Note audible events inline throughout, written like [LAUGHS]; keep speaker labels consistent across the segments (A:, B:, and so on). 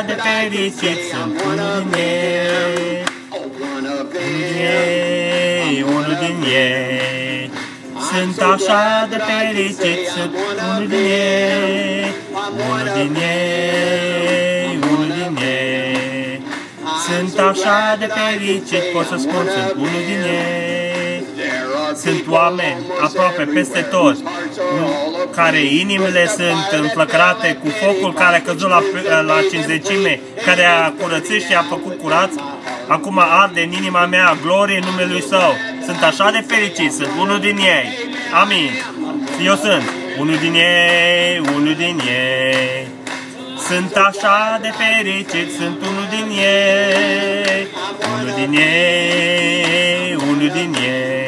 A: Sunt așa de fericit, sunt unul din ei. Unul din ei, unul din ei. Sunt așa de fericit, sunt unul din ei. Unul din ei, unul din ei. Sunt așa de fericit, pot să spun, sunt unul din ei. Sunt oameni aproape peste tot care inimile sunt înflăcărate cu focul care a căzut la, la cinzecime, care a curățit și a făcut curat, acum arde în inima mea glorie în numele Lui Său. Sunt așa de fericit, sunt unul din ei. Amin. Eu sunt unul din ei, unul din ei. Sunt așa de fericit, sunt unul din ei, unul din ei, unul din ei.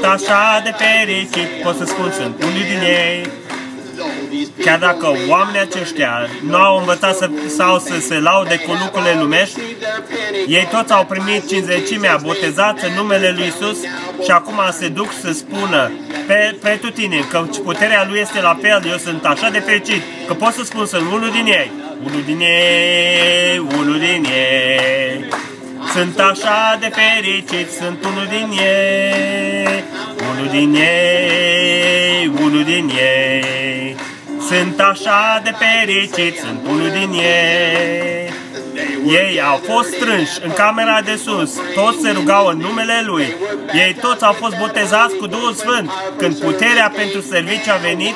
A: Sunt așa de fericit, pot să spun, sunt unul din ei. Chiar dacă oamenii aceștia nu au învățat să, sau să se laude cu lucrurile lumești, ei toți au primit cinzecimea, botezați în numele Lui Isus și acum se duc să spună pe, pe tutine că puterea Lui este la fel, eu sunt așa de fericit, că pot să spun, sunt unul din ei, unul din ei, unul din ei. Sunt așa de fericit, sunt unul din ei, unul din ei, unul din ei. Sunt așa de fericit, sunt unul din ei. Ei au fost strânși în camera de sus, toți se rugau în numele Lui. Ei toți au fost botezați cu Duhul Sfânt. Când puterea pentru serviciu a venit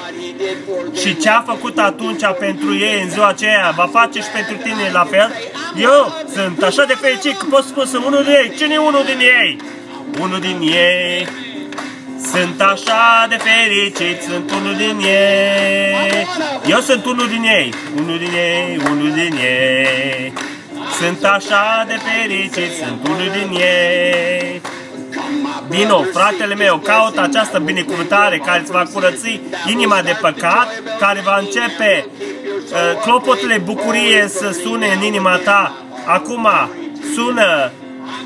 A: și ce a făcut atunci pentru ei în ziua aceea, va face și pentru tine la fel? Eu sunt așa de fericit că pot spune sunt unul din ei. Cine e unul din ei? Unul din ei. Sunt așa de fericit, sunt unul din ei. Eu sunt unul din ei, unul din ei, unul din ei. Sunt așa de fericit, sunt unul din ei. Vino, fratele meu, caută această binecuvântare care îți va curăți inima de păcat, care va începe uh, clopotele bucurie să sune în inima ta. Acum, sună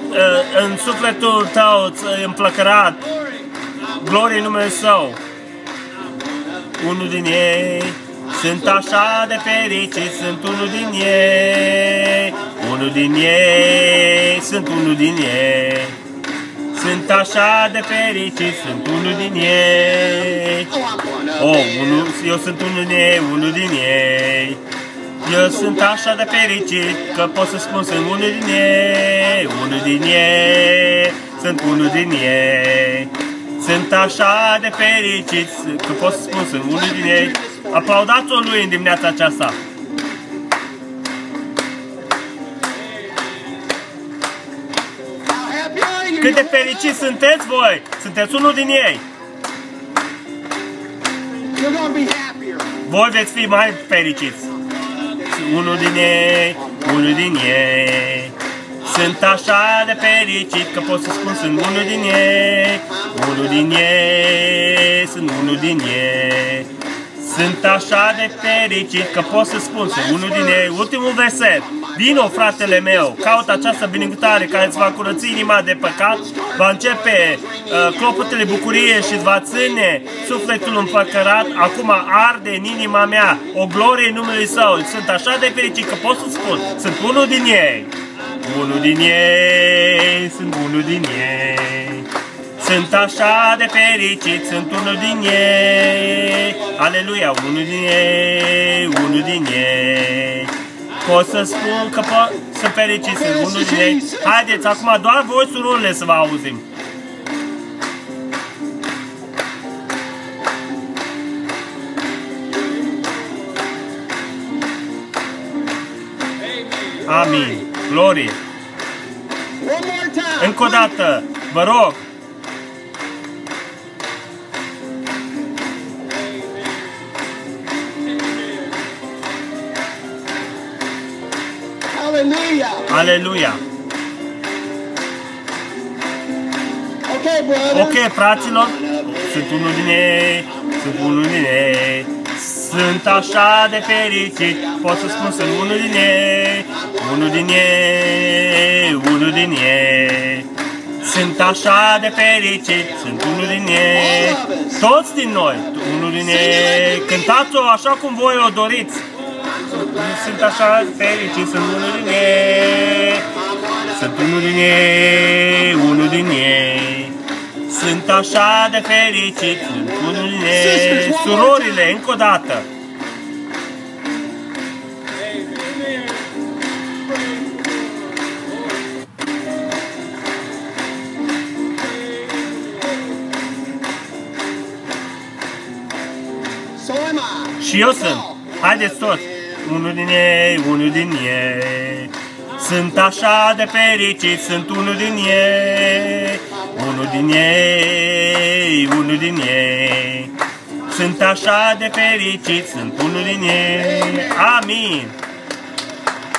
A: uh, în sufletul tău împlăcărat, glorie numele Său. Unul din ei, sunt așa de fericit, sunt unul din ei, unul din ei, sunt unul din ei. Sunt așa de fericit, sunt unul din ei. Oh, unul, eu sunt unul din ei, unul din ei. Eu sunt așa de fericit că pot să spun sunt unul din ei, unul din ei, sunt unul din ei. Sunt așa de fericit că pot să spun sunt unul din ei. Aplaudați-o lui în dimineața aceasta. Cât de fericiți sunteți voi? Sunteți unul din ei. Voi veți fi mai fericiți. Unul din ei, unul din ei. Sunt așa de fericit că pot să spun sunt unul din ei, unul din ei, sunt unul din ei. Sunt așa de fericit că pot să spun sunt unul din ei. Ultimul verset. Vino, fratele meu, caută această binecuvântare care îți va curăți inima de păcat, va începe uh, clopotele bucurie și îți va ține sufletul înfăcărat. Acum arde în inima mea o glorie în numele Său. Sunt așa de fericit că pot să spun, sunt unul din ei. Unul din ei, sunt unul din ei. Sunt așa de fericit, sunt unul din ei. Aleluia, unul din ei, unul din ei. Pot să spun că pot să fericit, sunt unul din ei. Haideți, acum doar voi surorile să vă auzim. Amin. Glorie. Încă o dată, vă rog.
B: Hallelujah.
A: Aleluia.
B: Okay, brother.
A: Ok, fraților, sunt unul din ei, sunt unul din ei. Sunt așa de fericit, pot să spun sunt unul din ei, unul din ei, unul din ei. Sunt așa de fericit, sunt unul din ei, toți din noi, unul din ei. Cântați-o așa cum voi o doriți. Sunt așa fericit, sunt unul din ei. Sunt unul din ei, unul din ei. Sunt așa de fericit, sunt unul din ei. Surorile, încă o dată.
B: So am I.
A: Și eu sunt. Haideți toți. Unul din ei, unul din ei. Sunt așa de fericit, sunt unul din ei. Unul din ei, unul din ei. Sunt așa de fericit, sunt unul din ei. Amin.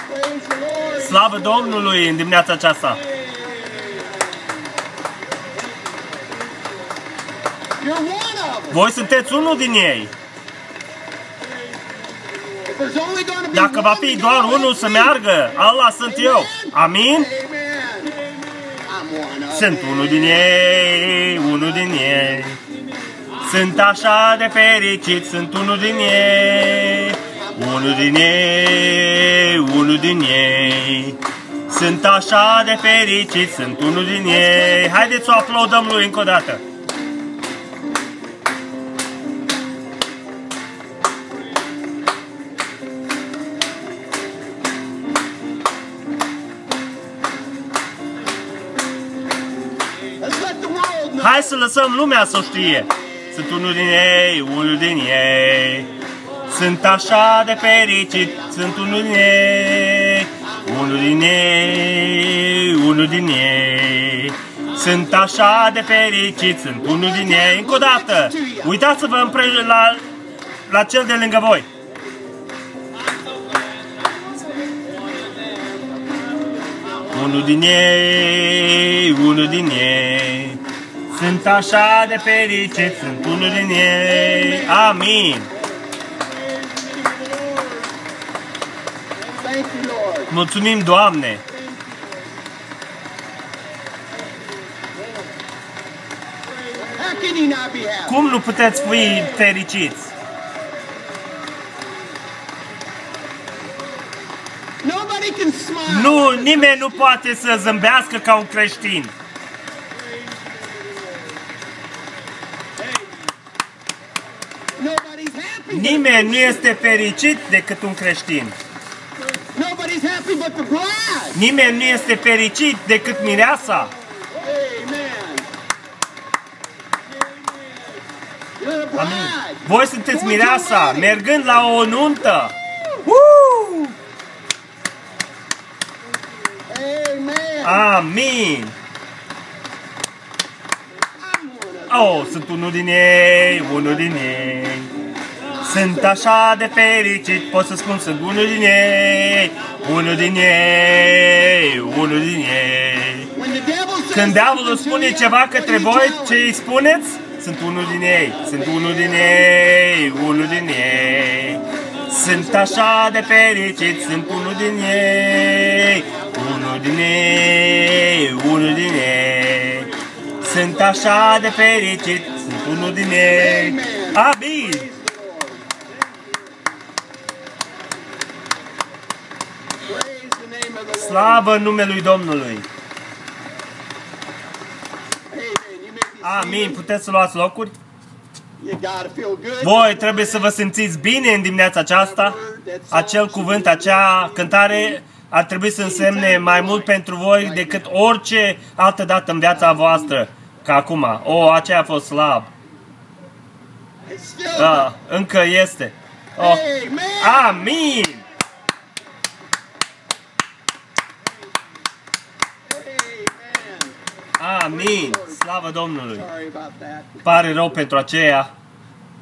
B: Praise the Lord.
A: Slavă Domnului în dimineața aceasta.
B: You're one of them.
A: Voi sunteți unul din ei. Dacă va
B: one
A: fi
B: to
A: doar
B: go,
A: unul să meargă, Allah sunt eu. Amin?
B: Amen. I'm one of
A: Sunt
B: them.
A: unul din ei, unul din ei. Sunt așa de fericit, sunt unul din ei. Unul din ei, unul din ei. Sunt așa de fericit, sunt unul din ei. Haideți să o aplaudăm lui încă o dată. Hai să lăsăm lumea să o știe. Sunt unul din ei, unul din ei. Sunt așa de fericit, sunt unul din ei. Unul din ei, unul din ei. Sunt așa de fericit, sunt unul din ei. Încă o dată, uitați-vă împre- la, la cel de lângă voi. Unul din ei, unul din ei. Sunt așa de fericit, sunt unul din ei. Amin.
B: Thank you, Lord.
A: Mulțumim, Doamne.
B: How can you not be happy?
A: Cum nu puteți fi fericiți?
B: Nobody can smile.
A: Nu, nimeni nu poate să zâmbească ca un creștin. Nimeni nu este fericit decât un creștin.
B: Nobody's happy but the bride.
A: Nimeni nu este fericit decât mireasa.
B: Amen. You're the
A: Amin.
B: bride.
A: Voi sunteți
B: Going to a
A: mireasa,
B: wedding.
A: mergând la o nuntă. Uh!
B: Amen.
A: Amin.
B: I'm one of
A: Oh, sunt unul din ei, unul din ei. Sunt așa de fericit, pot să spun, sunt unul din ei, unul din ei, unul din ei.
B: When the devil says
A: Când diavolul
B: something to
A: spune
B: you,
A: ceva
B: what
A: către
B: do you
A: voi,
B: tell
A: ce
B: him?
A: îi spuneți? Sunt unul din ei, sunt unul din ei, unul din ei. Sunt așa de fericit, sunt unul din ei, unul din ei, unul din ei. Sunt așa de fericit, sunt unul din ei. Amin!
B: Name of the Lord.
A: Slavă numelui Domnului!
B: Amen. You may be
A: Amin!
B: seated.
A: Puteți să luați locuri?
B: You gotta feel good.
A: Voi trebuie să vă simțiți bine în dimineața aceasta. Acel cuvânt, acea cântare ar trebui să însemne mai mult pentru voi decât orice altă dată în viața voastră ca acum. O, aceea a fost slab.
B: It's still.
A: Da, încă este. Oh.
B: Amen.
A: Amin! Amin! Slavă Domnului!
B: Sorry about that.
A: Pare rău pentru aceea.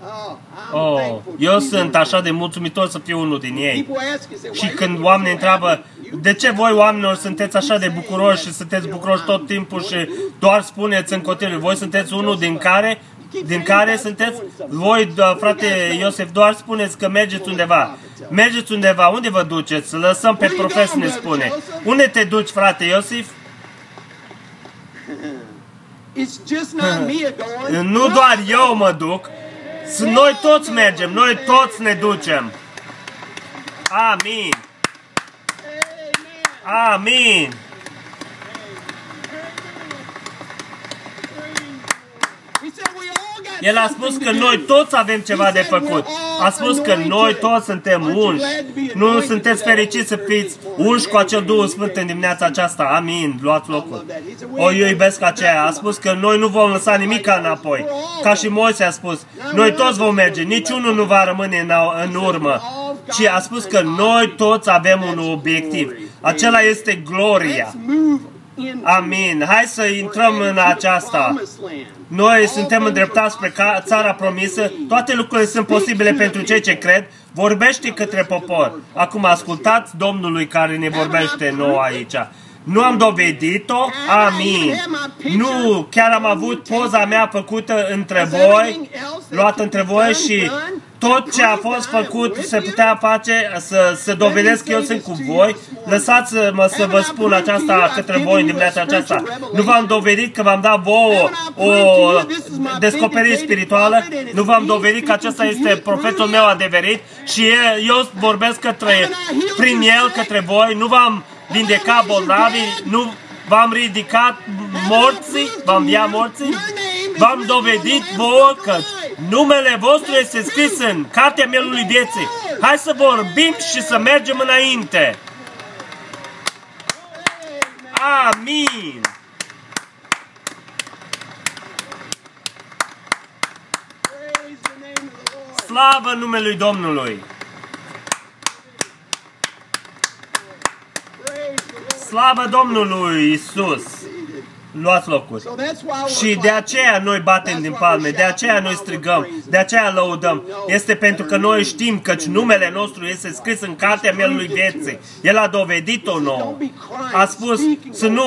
B: Oh, I'm
A: Oh,
B: thankful.
A: eu
B: Jesus.
A: sunt așa de mulțumitor să fiu unul din ei.
B: People ask you, say,
A: Și
B: "Why
A: când
B: you
A: oamenii
B: so
A: întreabă
B: happy?"
A: de ce voi oamenilor sunteți așa de bucuroși și sunteți bucuroși tot timpul și doar spuneți în continuu, voi sunteți unul din care din care sunteți voi, da, frate Iosef, doar spuneți că mergeți undeva. Mergeți undeva, unde vă duceți? Să lăsăm pe profes să ne spune. Unde te duci, frate Iosif? [LAUGHS] Nu doar eu mă duc, sunt noi toți mergem, noi toți ne ducem. Amin. Amin. El a spus că noi toți avem ceva de făcut. A spus că noi toți suntem unși. Nu sunteți fericiți să fiți unși cu acel Duhul Sfânt în dimineața aceasta. Amin. Luați locul. O, eu iubesc aceea. A spus că noi nu vom lăsa nimic înapoi. Ca și Moise a spus, noi toți vom merge. Niciunul nu va rămâne în, în urmă. Ci a spus că noi toți avem un obiectiv. Acela este gloria.
B: Let's move into
A: Amin. Hai să intrăm în aceasta.
B: promised land.
A: Noi suntem îndreptați spre ca- țara promisă. Toate lucrurile sunt posibile pentru cei ce cred. Vorbește către popor. Acum ascultați Domnului care ne vorbește nouă aici. Nu am dovedit-o? Amin. Nu, chiar am avut poza mea făcută între voi, luată între voi și tot ce a fost făcut se putea face să, să dovedesc că eu sunt cu voi. Lăsați-mă să vă spun aceasta către voi în dimineața aceasta. Nu v-am dovedit că v-am dat vouă o descoperire spirituală, nu v-am dovedit că acesta este profetul meu adeverit și e- eu vorbesc către, prin el către voi, nu v-am vindecat bolnavii, nu v-am ridicat morții, v-am înviat morții, v-am dovedit vouă că numele vostru este scris în cartea mielului vieții. Hai să vorbim și să mergem înainte. Amin.
B: Praise the name of the Lord.
A: Slavă numelui Domnului. Slavă Domnului Isus. Luați locuri.
B: So that's why we're
A: Și de aceea noi batem din palme, de aceea noi strigăm, de aceea lăudăm. Este pentru că noi știm că numele nostru este scris în cartea mielului vieții. El a dovedit-o nouă. A spus să nu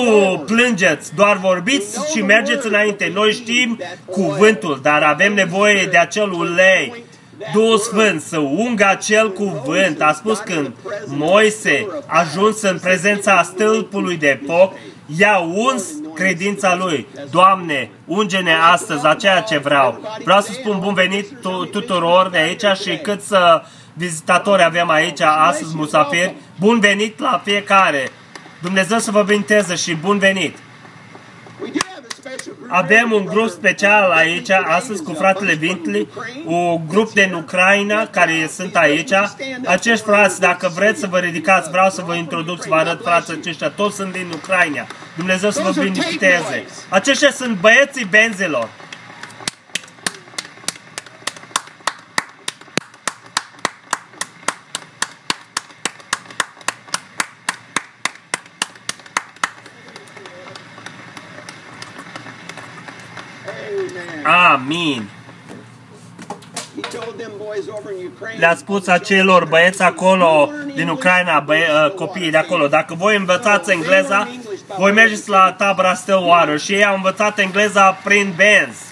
A: plângeți, doar vorbiți și mergeți înainte. Noi știm cuvântul, dar avem nevoie de acel ulei. Duhul Sfânt să ungă acel cuvânt. A spus când Moise a ajuns în prezența stâlpului de foc, i-a uns credința lui. Doamne, unge-ne astăzi a ceea ce vreau. Vreau să spun bun venit tu- tuturor de aici și cât să vizitatori avem aici astăzi, musafiri. Bun venit la fiecare. Dumnezeu să vă binteze și bun venit.
B: We do have a special group
A: Avem un grup special aici, astăzi cu fratele Vintley, un grup din Ucraina care sunt aici. Acești frați, dacă vreți să vă ridicați, vreau să vă introduc, să vă arăt frații aceștia, toți sunt din Ucraina. Dumnezeu să vă binecuvânteze. Aceștia sunt băieții benzilor. Le-a spus acelor băieți acolo din Ucraina, băie, uh, copiii de acolo, dacă voi învățați engleza, voi mergeți la tabăra Stillwater și ei au învățat engleza prin benz.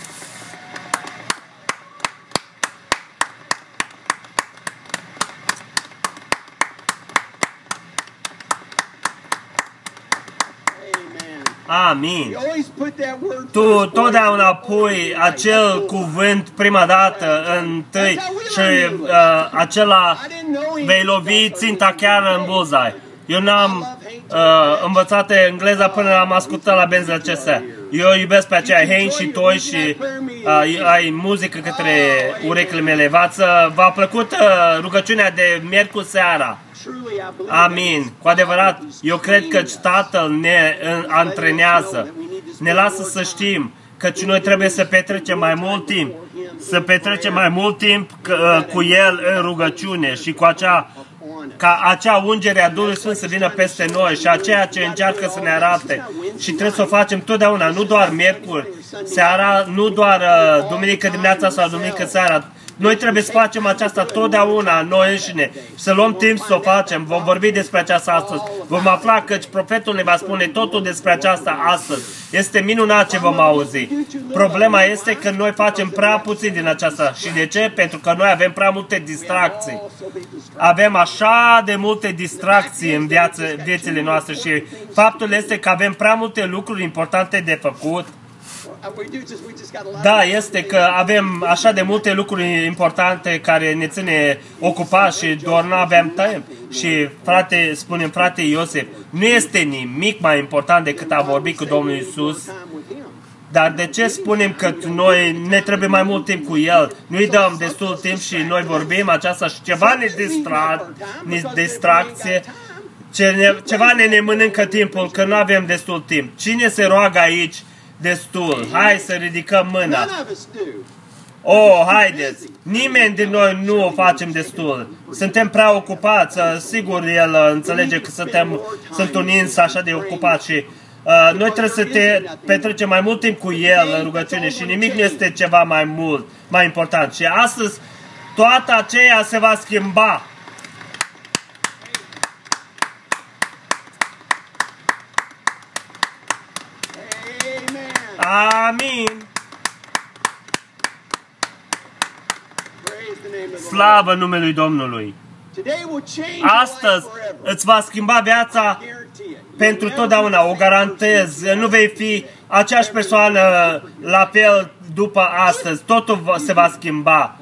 A: Amin.
B: You always put that word
A: Tu
B: first, boys.
A: totdeauna pui acel cuvânt prima dată întâi și uh, acela
B: I didn't know he
A: vei lovi ținta chiar în bullseye. Eu n-am uh, învățat engleza până am ascultat la benzi acestea. Eu iubesc pe aceea Hein și Toi și uh, ai muzică către urechile mele. V-ați, uh, v-a plăcut uh, rugăciunea de miercuri seara?
B: Truly, I believe
A: Amin.
B: that
A: Cu adevărat, eu cred că Tatăl ne uh, antrenează. Ne lasă să știm că noi trebuie să petrecem mai mult timp, să petrecem mai mult timp că, uh, cu El în rugăciune și cu acea
B: on it.
A: ca acea ungere a Duhului Sfânt să vină peste noi și aceea ce încearcă să ne arate. Și trebuie să o facem totdeauna, nu doar miercuri, seara, nu doar uh, duminică dimineața sau duminică seara. Noi trebuie să facem aceasta totdeauna, noi înșine, și să luăm timp să o facem. Vom vorbi despre aceasta astăzi. Vom afla că profetul ne va spune totul despre aceasta astăzi. Este minunat ce vom auzi. Problema este că noi facem prea puțin din aceasta. Și de ce? Pentru că noi avem prea multe distracții.
B: Also be distracted.
A: Avem așa de multe distracții în viață, viețile noastre și faptul este că avem prea multe lucruri importante de făcut. Da,
B: of-
A: este că avem așa de multe lucruri importante care ne ține ocupați și doar nu avem timp. Și frate, spunem frate Iosef, nu este nimic mai important decât a vorbi cu Domnul Isus.
B: time with him.
A: Dar de ce spunem că noi ne trebuie mai mult timp cu El? Nu-i dăm destul timp și noi vorbim aceasta și ceva ne distra, ne distracție, ce ne, ceva ne, ne mănâncă timpul, că nu avem destul timp. Cine se roagă aici destul? Hai să ridicăm mâna.
B: None of us do.
A: Oh, haideți! Nimeni din noi nu o facem destul. Suntem prea ocupați. Uh, Sigur, el uh, înțelege că suntem, sunt un ins așa de ocupați și uh, noi trebuie să te petrecem mai mult timp cu el în rugăciune și nimic nu este ceva mai mult, mai important. Și astăzi toată aceea se va schimba. Amin!
B: Praise the name of the Lord.
A: Slavă numelui Domnului!
B: Today will change your life
A: Astăzi
B: forever.
A: îți va schimba viața
B: Guarantee it.
A: pentru
B: You'll
A: totdeauna,
B: never
A: o
B: be the same
A: garantez.
B: person.
A: Nu vei fi aceeași persoană la fel după astăzi. Totul va- se va schimba.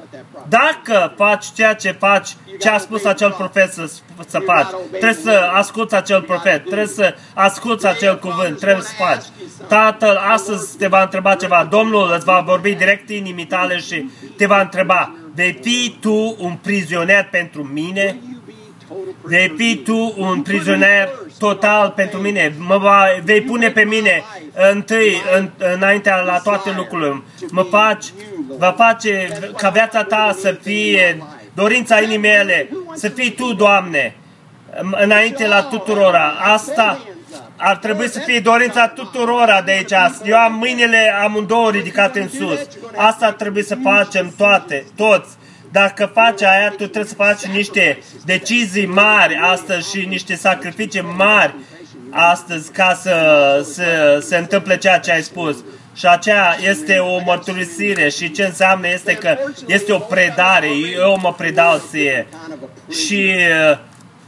A: Dacă faci ceea ce faci, ce a spus acel profet să, să faci, trebuie să asculți acel profet, trebuie să asculți acel cuvânt, trebuie să faci. Tatăl astăzi te va întreba ceva, Domnul îți va vorbi direct inimii tale și te va întreba, vei fi tu un prizonier pentru mine?
B: You be total
A: Vei fi tu un prizonier total pentru mine. Mă va, vei pune pe mine întâi, în, înaintea la toate lucrurile. Mă faci, va face ca viața ta să fie dorința inimii mele, să fii tu, Doamne, înainte la tuturora. Asta ar trebui să fie dorința tuturora de aici. Eu am mâinile amândouă ridicate în sus. Asta ar trebui să facem toate, toți. Dacă faci aia, tu trebuie să faci niște decizii mari astăzi și niște sacrificii mari astăzi ca să să se întâmple ceea ce ai spus. Și aceea este o mărturisire și ce înseamnă este că este o predare. Eu mă predau ție. Și uh,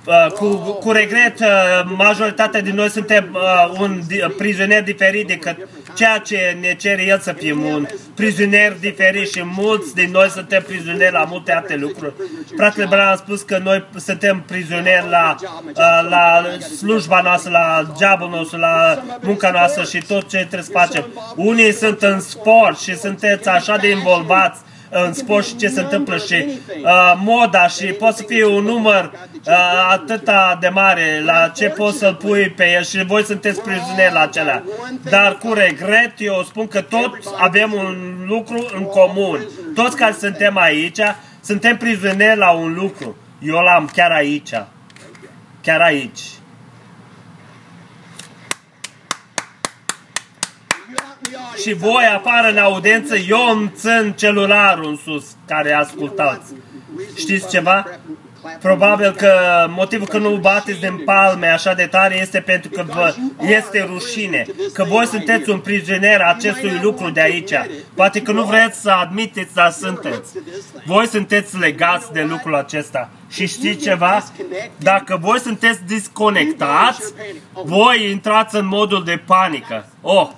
A: uh, cu, cu regret, uh, majoritatea din noi suntem uh, un di- prizonier diferit decât ceea ce ne cere El să fim un prizonier diferit și mulți din noi suntem prizonieri la multe alte lucruri. Fratele Bran a spus că noi suntem prizonieri la, uh, la slujba noastră, la jobul nostru, la munca noastră și tot ce trebuie să facem. Unii sunt în sport și sunteți așa de involvați în sport și ce se întâmplă și uh, moda și poți să fie un număr uh, atâta de mare la ce poți să-l pui pe el și voi sunteți prizonieri la acelea. Dar cu regret eu spun că toți avem un lucru în comun. Toți care suntem aici, suntem prizonieri la un lucru. Eu l-am chiar aici. Chiar aici. Și voi afară în audiență, eu îmi țin celularul în sus, care ascultați. Știți ceva? Probabil că motivul că nu bateți din palme așa de tare este pentru că vă este rușine. Că voi sunteți un prizonier acestui lucru de aici. Poate că nu vreți să admiteți, dar sunteți. Voi sunteți legați de lucrul acesta. Și știți ceva? Dacă voi sunteți disconectați, voi intrați în modul de panică. Oh,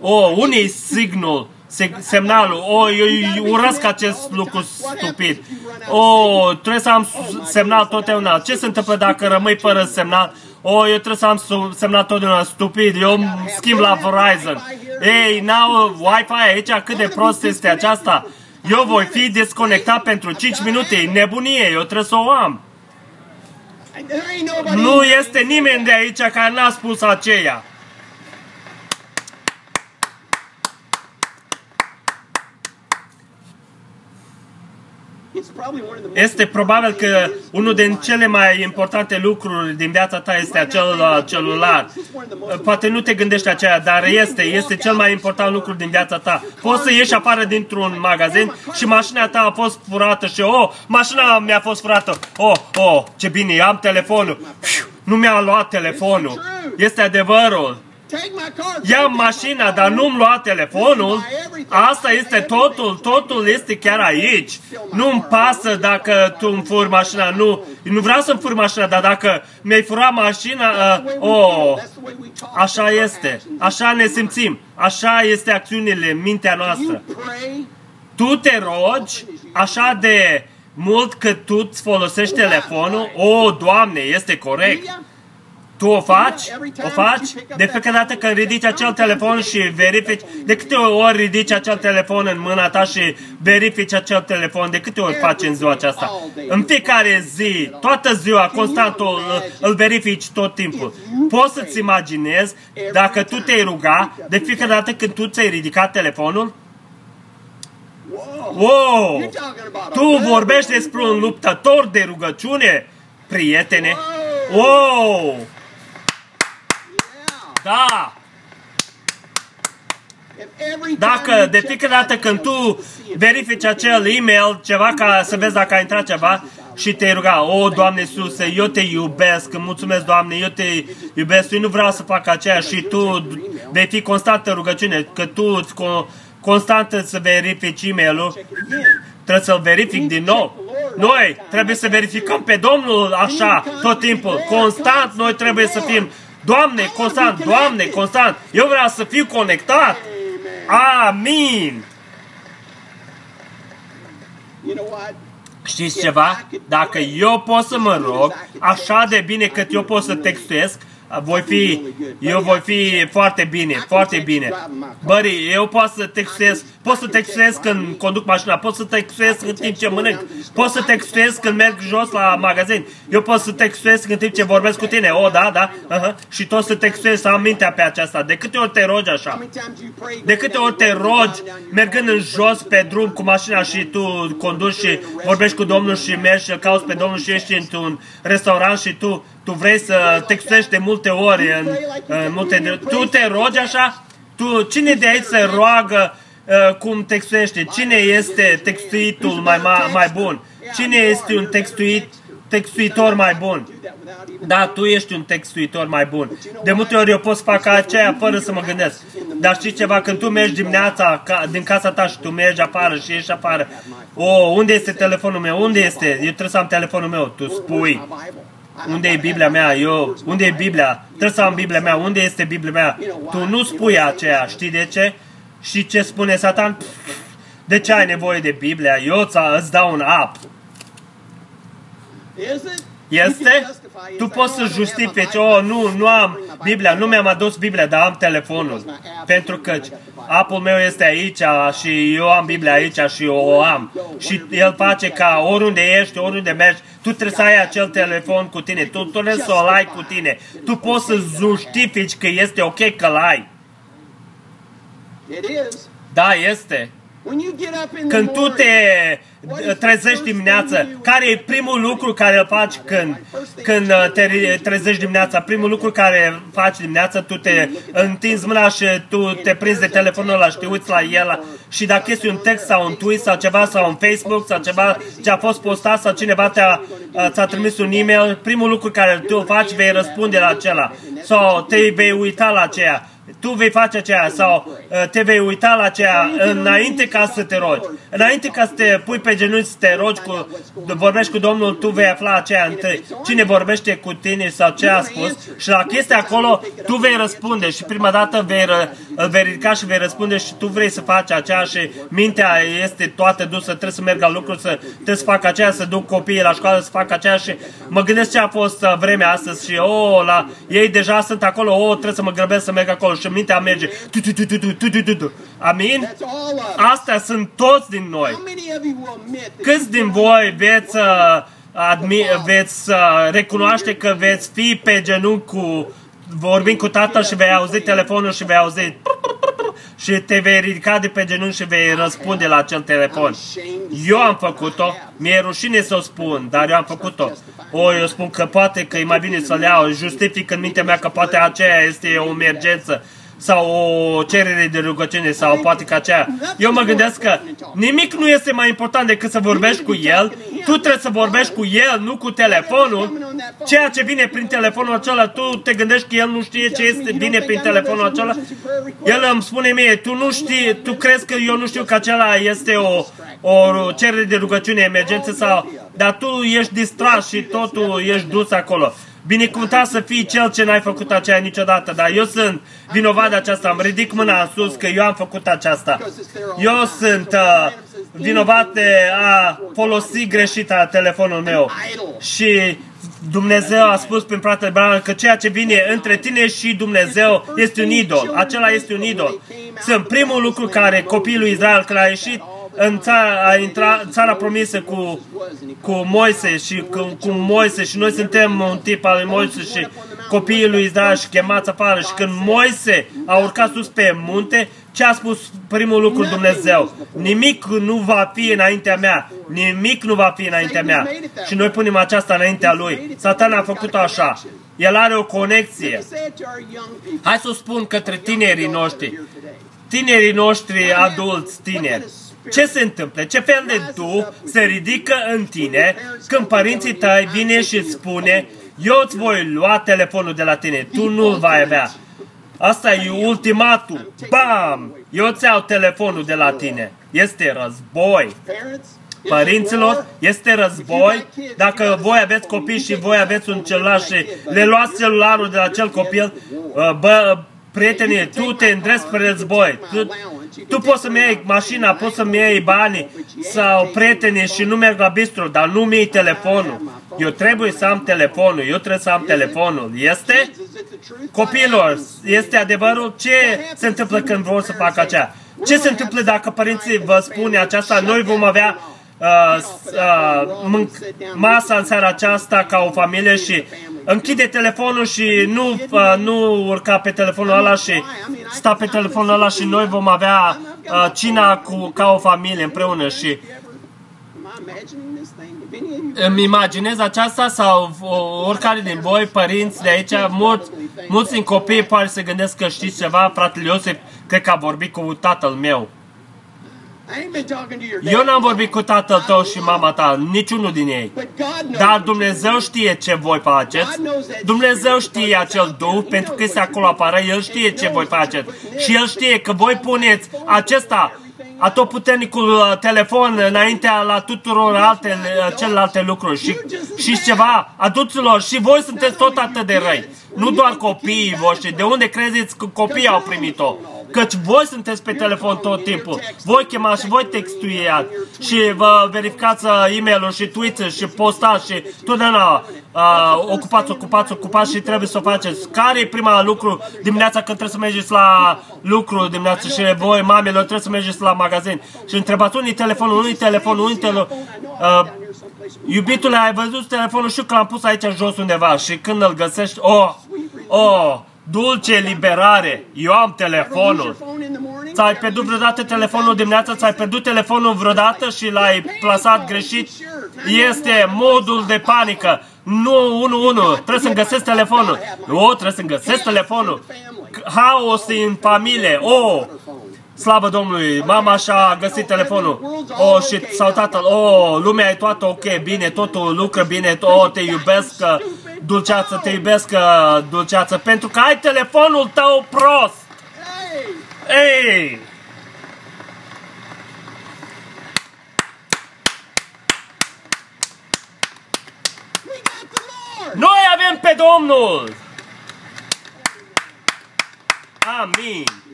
A: oh, unii signal, se- semnalul. Oh, eu, eu urăsc acest lucru stupid. Oh, trebuie să am su- semnal totdeauna. Ce se întâmplă dacă rămâi fără semnal? Oh, eu trebuie să am su- semnal totdeauna stupid. Eu îmi schimb la Verizon. Ei, n-au Wi-Fi aici, cât de prost este aceasta. Eu voi fi desconectat pentru 5 minute. E nebunie, eu trebuie să o am. Nu este nimeni de aici care n-a spus aceea. Este probabil că unul din cele mai importante lucruri din viața ta este acel uh, celular. Uh, Poate nu te gândești la aceea, dar este, este cel mai important lucru din viața ta. Poți să ieși afară dintr-un magazin și mașina ta a fost furată și, oh, mașina mi-a fost furată. Oh, oh, ce bine, am telefonul. Fiu, Nu mi-a luat telefonul. Este adevărul.
B: Take my car.
A: ia
B: take my
A: mașina,
B: car.
A: dar nu-mi lua telefonul, asta este totul, totul este chiar aici. Nu-mi pasă dacă tu îmi furi mașina, nu, nu vreau să-mi furi mașina, dar dacă mi-ai furat mașina, uh, oh,
B: That's the way we talk.
A: așa este, așa ne simțim, așa este acțiunile, mintea noastră.
B: You pray.
A: Tu te rogi așa de mult că tu îți folosești telefonul, o, Doamne, este corect. Tu o faci? O faci? De fiecare dată când ridici acel telefon și verifici, de câte ori ridici acel telefon în mâna ta și verifici acel telefon, de câte ori faci în ziua aceasta? În fiecare zi, toată ziua, constant îl, îl verifici tot timpul. Poți să-ți imaginezi dacă tu te-ai ruga de fiecare dată când tu ți-ai ridicat telefonul?
B: Whoa.
A: Wow!
B: You're talking about a
A: Tu
B: battle.
A: vorbești despre un luptător de rugăciune, prietene? Wow!
B: Yeah.
A: Da!
B: If every time
A: Dacă
B: you
A: de
B: check
A: fiecare
B: that
A: dată când
B: email,
A: tu
B: see if
A: verifici acel e-mail, ceva ca să vezi dacă a intrat ceva și te ruga, o, Doamne Iisuse, eu te iubesc, îmi mulțumesc, Doamne, eu te iubesc, eu nu vreau să fac aceea și tu vei fi constant în rugăciune, că tu îți co- constant să verifici e-mailul,
B: check it again.
A: trebuie să-l verific din nou. Noi trebuie să verificăm pe Domnul așa tot timpul. Constant noi trebuie să fim Doamne, constant, Doamne, constant. Eu vreau să fiu conectat. Amin.
B: You know what?
A: Știți ceva? Dacă eu pot să mă rog așa de bine cât eu pot să textuiesc, voi fi, eu voi fi foarte bine, foarte bine. Bări, eu pot să textuiesc, pot să textuiesc când conduc mașina, pot să textuesc în timp ce mănânc, pot să textuesc când merg jos la magazin, eu pot să textuesc în timp ce vorbesc cu tine, o, da, da, uh-huh. și tot să textuesc, să am mintea pe aceasta. De câte ori te rogi așa?
B: How many times you pray
A: De
B: going
A: câte
B: down
A: ori te
B: the road,
A: rogi,
B: down your
A: mergând în jos pe drum cu mașina și tu conduci și vorbești cu Domnul și mergi și îl cauți pe Domnul și ești într-un restaurant și tu, tu vrei să textești de multe ori în, în multe... Tu te rogi așa? Tu, cine de aici se roagă uh, cum textuiește? Cine este textuitul mai, mai, mai bun? Cine este un textuit, textuitor mai bun?
B: do that without even
A: Da, tu ești un textuitor mai bun. De multe ori eu pot să fac aceea fără să mă gândesc. Dar știi ceva, când tu mergi dimineața ca, din casa ta și tu mergi afară și ieși afară, o, unde este telefonul meu? Unde este? Eu trebuie să am telefonul meu. Tu spui,
B: my Bible. I-
A: unde e Biblia mea? Eu, unde e Biblia? Trebuie să am Biblia mea. Unde este Biblia mea? Tu nu spui aceea. Știi de ce? Și ce spune Satan? De ce ai nevoie de Biblia? Eu ți- îți dau un app.
B: Is it?
A: Este? Tu poți să justifici, oh, nu, nu am Biblia, nu mi-am adus Biblia, dar am telefonul. Pentru că apul meu este aici și eu am Biblia aici și eu o am. Și el face ca oriunde ești, oriunde mergi, tu trebuie să ai acel telefon cu tine, tu, tu trebuie să o ai cu tine. Tu poți să justifici că este ok că-l ai.
B: It is.
A: Da, este.
B: When you get up in the
A: Când tu
B: morning,
A: te trezești dimineața, care e primul lucru care îl faci când, când uh, te trezești dimineața? Primul lucru care faci dimineața, tu te întinzi mâna și tu te prinzi de telefonul ăla și te uiți la el. Și dacă este un text sau un tweet sau ceva sau un Facebook sau ceva ce a fost postat sau cineva te-a, uh, ți-a trimis un e-mail, primul lucru care tu îl faci, vei răspunde la acela. Sau te vei uita la aceea tu vei face aceea sau uh, te vei uita la aceea înainte ca să te rogi. Înainte ca să te pui pe genunchi să te rogi, cu, vorbești cu Domnul, tu vei afla aceea întâi. Cine vorbește cu tine sau ce a spus și la chestia acolo tu vei răspunde și prima dată vei, ră, îl vei ridica și vei răspunde și tu vrei să faci aceea și mintea este toată dusă, trebuie să merg la lucru, să, trebuie să fac aceea, să duc copiii la școală, să fac aceea și mă gândesc ce a fost uh, vremea astăzi și oh, la, ei deja sunt acolo, oh, trebuie să mă grăbesc să merg acolo și mintea merge. Amin? Astea sunt toți din noi. Câți din voi veți să uh, admi- veți uh, recunoaște că veți fi pe genunchi cu vorbind cu tatăl și vei auzi telefonul și vei auzi și te vei ridica de pe genunchi și vei răspunde la acel telefon. Eu am făcut-o, mi-e rușine să o spun, dar eu am făcut-o. O, eu spun că poate că e mai bine să le iau, justific în mintea mea că poate aceea este o emergență sau o cerere de rugăciune sau poate că aceea. Eu mă gândesc că nimic nu este mai important decât să vorbești cu el tu trebuie să vorbești cu el, nu cu telefonul. Ceea ce vine prin telefonul acela, tu te gândești că el nu știe ce este, vine prin telefonul acela. El îmi spune mie, tu nu știi, tu crezi că eu nu știu că acela este o, o cerere de rugăciune, emergență sau... Dar tu ești distras și totul ești dus acolo. Binecuvântat să fii cel ce n-ai făcut aceea niciodată, dar eu sunt vinovat de aceasta. Îmi ridic mâna sus că eu am făcut aceasta. Eu sunt uh, vinovat de a folosi greșit telefonul meu. Și Dumnezeu a spus prin fratele Branham că ceea ce vine între tine și Dumnezeu este un idol. Acela este un idol. Sunt primul lucru care copiii lui Israel, când a ieșit în țara, a intrat în țara promisă cu, cu Moise și cu, cu Moise și noi suntem un tip al lui Moise și copiii lui Israel și chemați afară și când Moise a urcat sus pe munte, ce a spus primul lucru Dumnezeu? Nimic nu va fi înaintea mea. Nimic nu va fi înaintea mea. Și noi punem aceasta înaintea lui. Satan a făcut-o așa. El are o conexie. Hai să o spun către tinerii noștri. Tinerii noștri adulți, tineri. Ce se întâmplă? Ce fel de tu se ridică în tine când părinții tăi vine și spune eu îți voi lua telefonul de la tine, tu nu-l vai avea. Asta e ultimatul. Bam! Eu îți iau telefonul de la tine. Este război. Părinților, este război. Dacă voi aveți copii și voi aveți un celular și le luați celularul de la acel copil, uh, bă, prietenie, tu te îndrezi spre război. Tu, tu poți să-mi iei mașina, poți să-mi iei banii sau prieteni și nu merg la bistro, dar nu mi iei telefonul. Eu trebuie să am telefonul, eu trebuie să am telefonul. Este? Copilor, este adevărul? Ce se întâmplă când vor să facă aceea? Ce se întâmplă dacă părinții vă spune aceasta? Noi vom avea uh, uh, masa în seara aceasta ca o familie și închide telefonul și nu, uh, nu urca pe telefonul ăla și sta pe telefonul ăla și noi vom avea uh, cina cu, ca o familie împreună și îmi imaginez aceasta sau oricare din voi, părinți de aici, mulți, mulți din copii pare să gândesc că știți ceva, fratele Iosef, cred că a vorbit cu tatăl meu. Eu n-am vorbit cu tatăl tău și mama ta, niciunul din ei. Dar Dumnezeu știe ce voi faceți. Dumnezeu știe acel Duh, pentru că este acolo apară, El știe ce voi faceți. Și El știe că voi puneți acesta atotputernicul uh, telefon înaintea la tuturor alte, uh, celelalte lucruri. Și, și ceva, aduților, și voi sunteți tot atât de răi. Nu doar copiii voștri. De unde credeți că copiii au primit-o? Căci voi sunteți pe telefon tot timpul. Voi chemați și voi textuiați și vă verificați uh, e mail și tweet și postați și totdeauna uh, ocupați, ocupați, ocupați și trebuie să o faceți. Care e prima lucru dimineața când trebuie să mergeți la lucru dimineața și voi, mamelor, trebuie să mergeți la magazin și întrebați unii telefonul, unii telefonul, unii telefonul. Uh, iubitule, ai văzut telefonul? și că l-am pus aici jos undeva și când îl găsești, oh, oh, Dulce liberare, eu am telefonul. Ți-ai pierdut vreodată telefonul dimineața, ți-ai pierdut telefonul vreodată și l-ai plasat greșit? Este modul de panică. Nu, 1-1, trebuie să-mi găsesc telefonul. Nu, trebuie să-mi găsesc telefonul. Haos în familie. Oh, Slavă Domnului, mama și-a găsit telefonul. Oh, și sau tatăl, oh, lumea e toată ok, bine, totul lucră bine, oh, te iubesc, dulceață, te iubesc, dulceață, pentru că ai telefonul tău prost. Ei! Noi avem pe Domnul! Amin!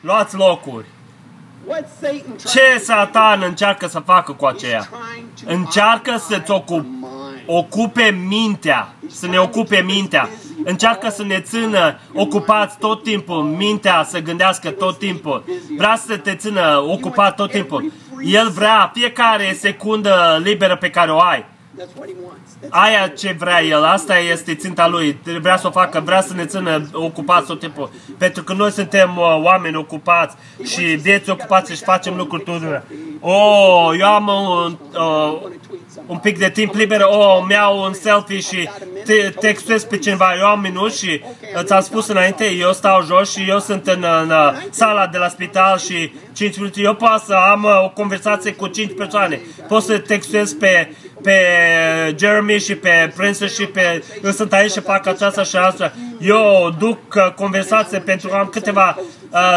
A: Luați locuri. Ce Satan încearcă să facă cu aceea? Încearcă să-ți ocup, ocupe mintea, să ne ocupe mintea. Încearcă să ne țină ocupați tot timpul, mintea să gândească tot timpul. Vrea să te țină ocupat tot timpul. El vrea fiecare secundă liberă pe care o ai aia ce vrea el, asta este ținta lui, vrea să o facă, vrea să ne țină ocupați tot timpul, pentru că noi suntem uh, oameni ocupați și vieți ocupați și facem lucruri tuturor. Oh, eu am un, uh, un pic de timp liber, oh, mi iau un selfie și te, textez pe cineva, eu am minut și ți-am spus înainte, eu stau jos și eu sunt în, în sala de la spital și 5 minute, eu pot să am uh, o conversație cu 5 persoane, pot să textez pe pe Jeremy și pe Princess și pe... Eu sunt aici și fac aceasta și asta. Eu duc uh, conversație pentru că am câteva uh,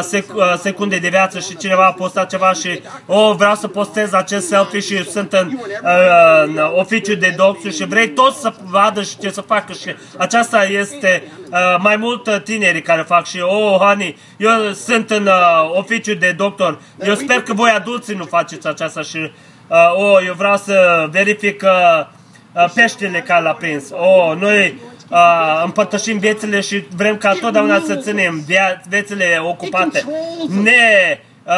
A: sec, uh, secunde de viață și cineva a postat ceva și oh, vreau să postez acest selfie și sunt în, uh, în oficiu de doctor și vrei toți să vadă și ce să facă și aceasta este uh, mai mult tineri care fac și oh, honey, eu sunt în uh, oficiu de doctor. Eu sper că voi adulții nu faceți aceasta și uh, oh, eu vreau să verific uh, uh, peștele care l-a prins. Oh, noi uh, împărtășim viețile și vrem ca totdeauna să ținem via- viețile ocupate. Ne uh,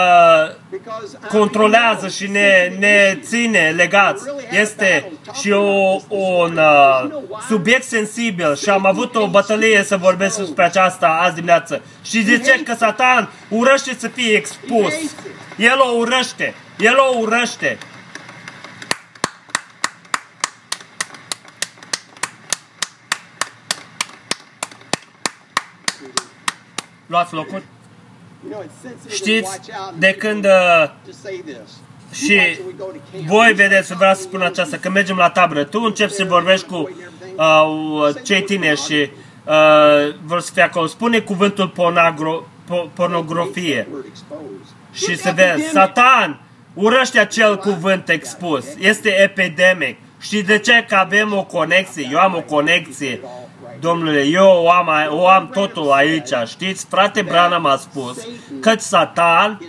A: controlează și ne, ne ține legați. Este și o, un uh, subiect sensibil și am avut o bătălie să vorbesc despre aceasta azi dimineață. Și zice că Satan urăște să fie expus. El o urăște. El o urăște. Luați locuri. Știți, de când uh, și voi vedeți, vreau să spun aceasta, că mergem la tabără, tu începi să vorbești cu uh, cei tineri și uh, vor să fie acolo. Spune cuvântul pornagro, po, pornografie și să vezi, Satan urăște acel cuvânt expus. Este epidemic. Și de ce? Că avem o conexie. Eu am o conexie. Domnule, eu o am, o am totul aici. Știți, frate Branham a spus că Satan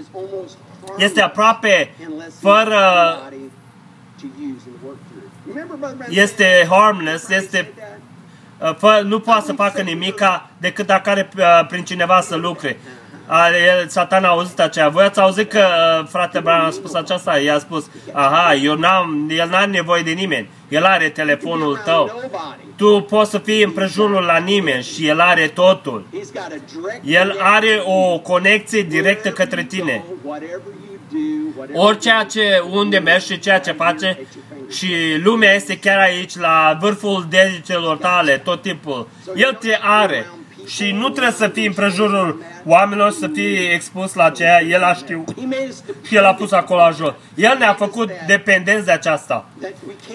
A: este aproape fără este harmless, este uh, fă, nu poate să facă nimica decât dacă are uh, prin cineva să lucre. El, Satan a auzit aceea. Voi ați auzit că uh, frate Branham a spus aceasta? I-a spus, aha, eu n-am, el n-are nevoie de nimeni. El are telefonul tău. Tu poți să fii împrejurul la nimeni și el are totul. El are o conexie directă către tine. Orice ce, unde mergi și ceea ce face și lumea este chiar aici, la vârful degetelor tale, tot timpul. El te are și nu trebuie să fii împrejurul oamenilor, să fii expus la ceea el a știut și el a pus acolo jos. El ne-a făcut dependenți de aceasta.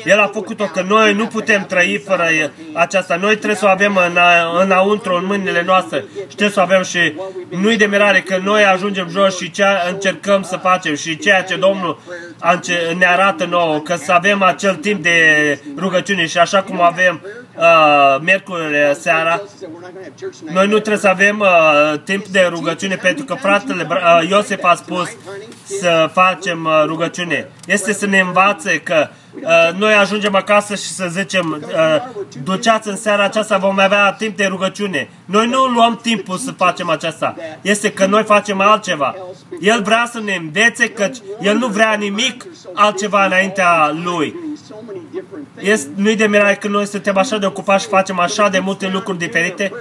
A: El a făcut-o că noi nu putem trăi fără aceasta. Noi trebuie să o avem în, înăuntru, în mâinile noastre. Și trebuie să o avem și nu-i de mirare că noi ajungem jos și ce încercăm să facem și ceea ce Domnul ne arată nouă, că să avem acel timp de rugăciune și așa cum avem uh, miercuri seara, noi nu trebuie să avem uh, timp de rugăciune pentru că fratele uh, Iosef a spus să facem uh, rugăciune. Este să ne învațe că uh, noi ajungem acasă și să zicem uh, duceați în seara aceasta vom avea timp de rugăciune. Noi nu luăm timpul să facem aceasta. Este că noi facem altceva. El vrea să ne învețe că El nu vrea nimic altceva înaintea Lui. Este, nu-i de mirare că noi suntem așa de ocupați și facem așa de multe lucruri diferite,